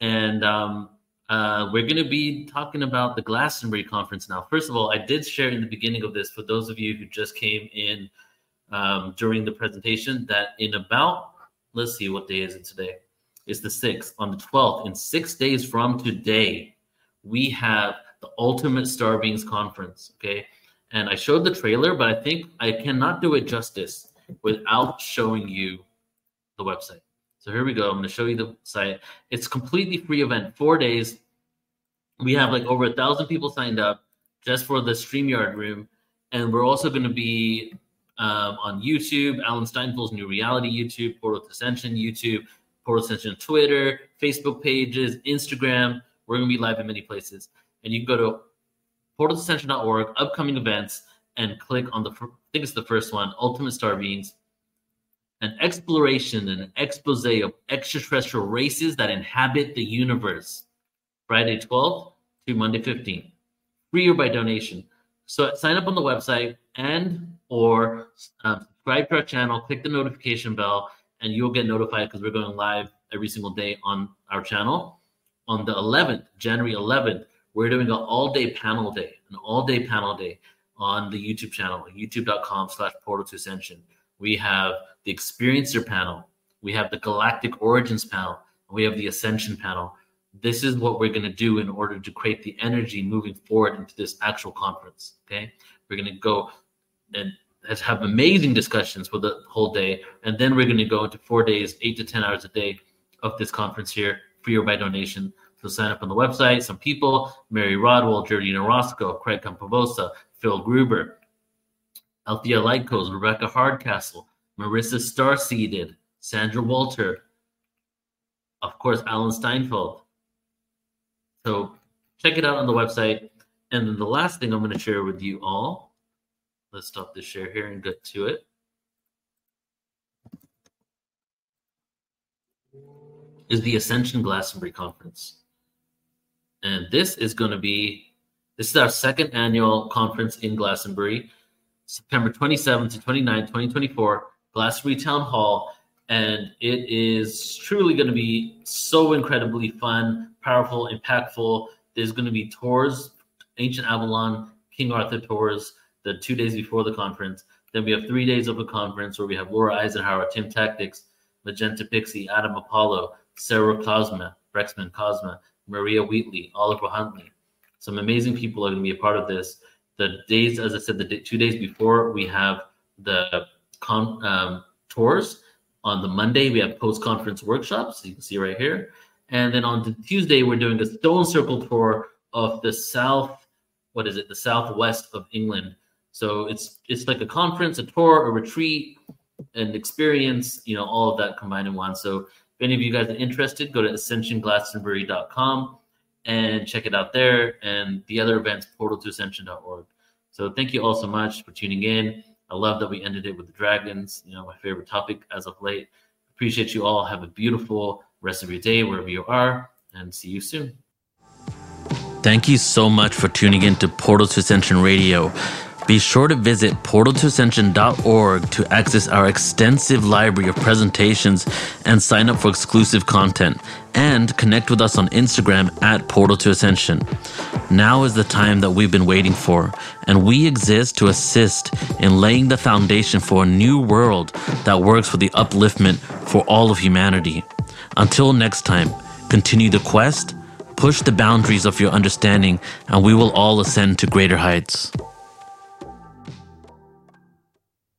And um, uh, we're going to be talking about the Glastonbury conference now. First of all, I did share in the beginning of this for those of you who just came in um, during the presentation that in about, let's see, what day is it today? It's the 6th. On the 12th, in six days from today, we have the Ultimate Star Beings Conference. Okay. And I showed the trailer, but I think I cannot do it justice without showing you the website. So here we go. I'm going to show you the site. It's completely free event, four days. We have like over a thousand people signed up just for the StreamYard room. And we're also going to be um, on YouTube, Alan Steinfeld's New Reality YouTube, Portal Ascension YouTube, Portal Ascension Twitter, Facebook pages, Instagram. We're going to be live in many places and you can go to portalascension.org, upcoming events, and click on the, I think it's the first one, Ultimate Star Beings, an exploration and an expose of extraterrestrial races that inhabit the universe. Friday 12th to Monday 15th, free or by donation. So sign up on the website and or um, subscribe to our channel, click the notification bell, and you'll get notified because we're going live every single day on our channel on the 11th, January 11th, we're doing an all-day panel day, an all-day panel day on the YouTube channel, youtube.com slash portal to ascension. We have the experiencer panel, we have the galactic origins panel, we have the ascension panel. This is what we're going to do in order to create the energy moving forward into this actual conference. Okay. We're going to go and have amazing discussions for the whole day. And then we're going to go into four days, eight to 10 hours a day of this conference here, free or by donation. So sign up on the website. Some people, Mary Rodwell, Jordina Roscoe, Craig Campobasso, Phil Gruber, Althea Lightcoast, Rebecca Hardcastle, Marissa Starseeded, Sandra Walter, of course, Alan Steinfeld. So check it out on the website. And then the last thing I'm going to share with you all, let's stop the share here and get to it, is the Ascension Glastonbury Conference. And this is going to be, this is our second annual conference in Glastonbury, September 27th to 29th, 2024, Glastonbury Town Hall and it is truly going to be so incredibly fun, powerful, impactful. There's going to be tours, Ancient Avalon, King Arthur tours, the two days before the conference. Then we have three days of a conference where we have Laura Eisenhower, Tim Tactics, Magenta Pixie, Adam Apollo, Sarah Cosma, Brexman Cosma, Maria Wheatley, Oliver Huntley. Some amazing people are going to be a part of this. The days, as I said, the two days before, we have the con, um, tours on the Monday, we have post conference workshops. You can see right here. And then on the Tuesday, we're doing a stone circle tour of the south, what is it, the southwest of England. So it's it's like a conference, a tour, a retreat, an experience, you know, all of that combined in one. So any of you guys are interested, go to ascensionglastonbury.com and check it out there. And the other events, portal to ascension.org. So thank you all so much for tuning in. I love that we ended it with the Dragons, you know, my favorite topic as of late. Appreciate you all. Have a beautiful rest of your day wherever you are, and see you soon. Thank you so much for tuning in to Portal to Ascension Radio. Be sure to visit portaltoascension.org to access our extensive library of presentations and sign up for exclusive content and connect with us on Instagram at Portal to Ascension. Now is the time that we've been waiting for, and we exist to assist in laying the foundation for a new world that works for the upliftment for all of humanity. Until next time, continue the quest, push the boundaries of your understanding, and we will all ascend to greater heights.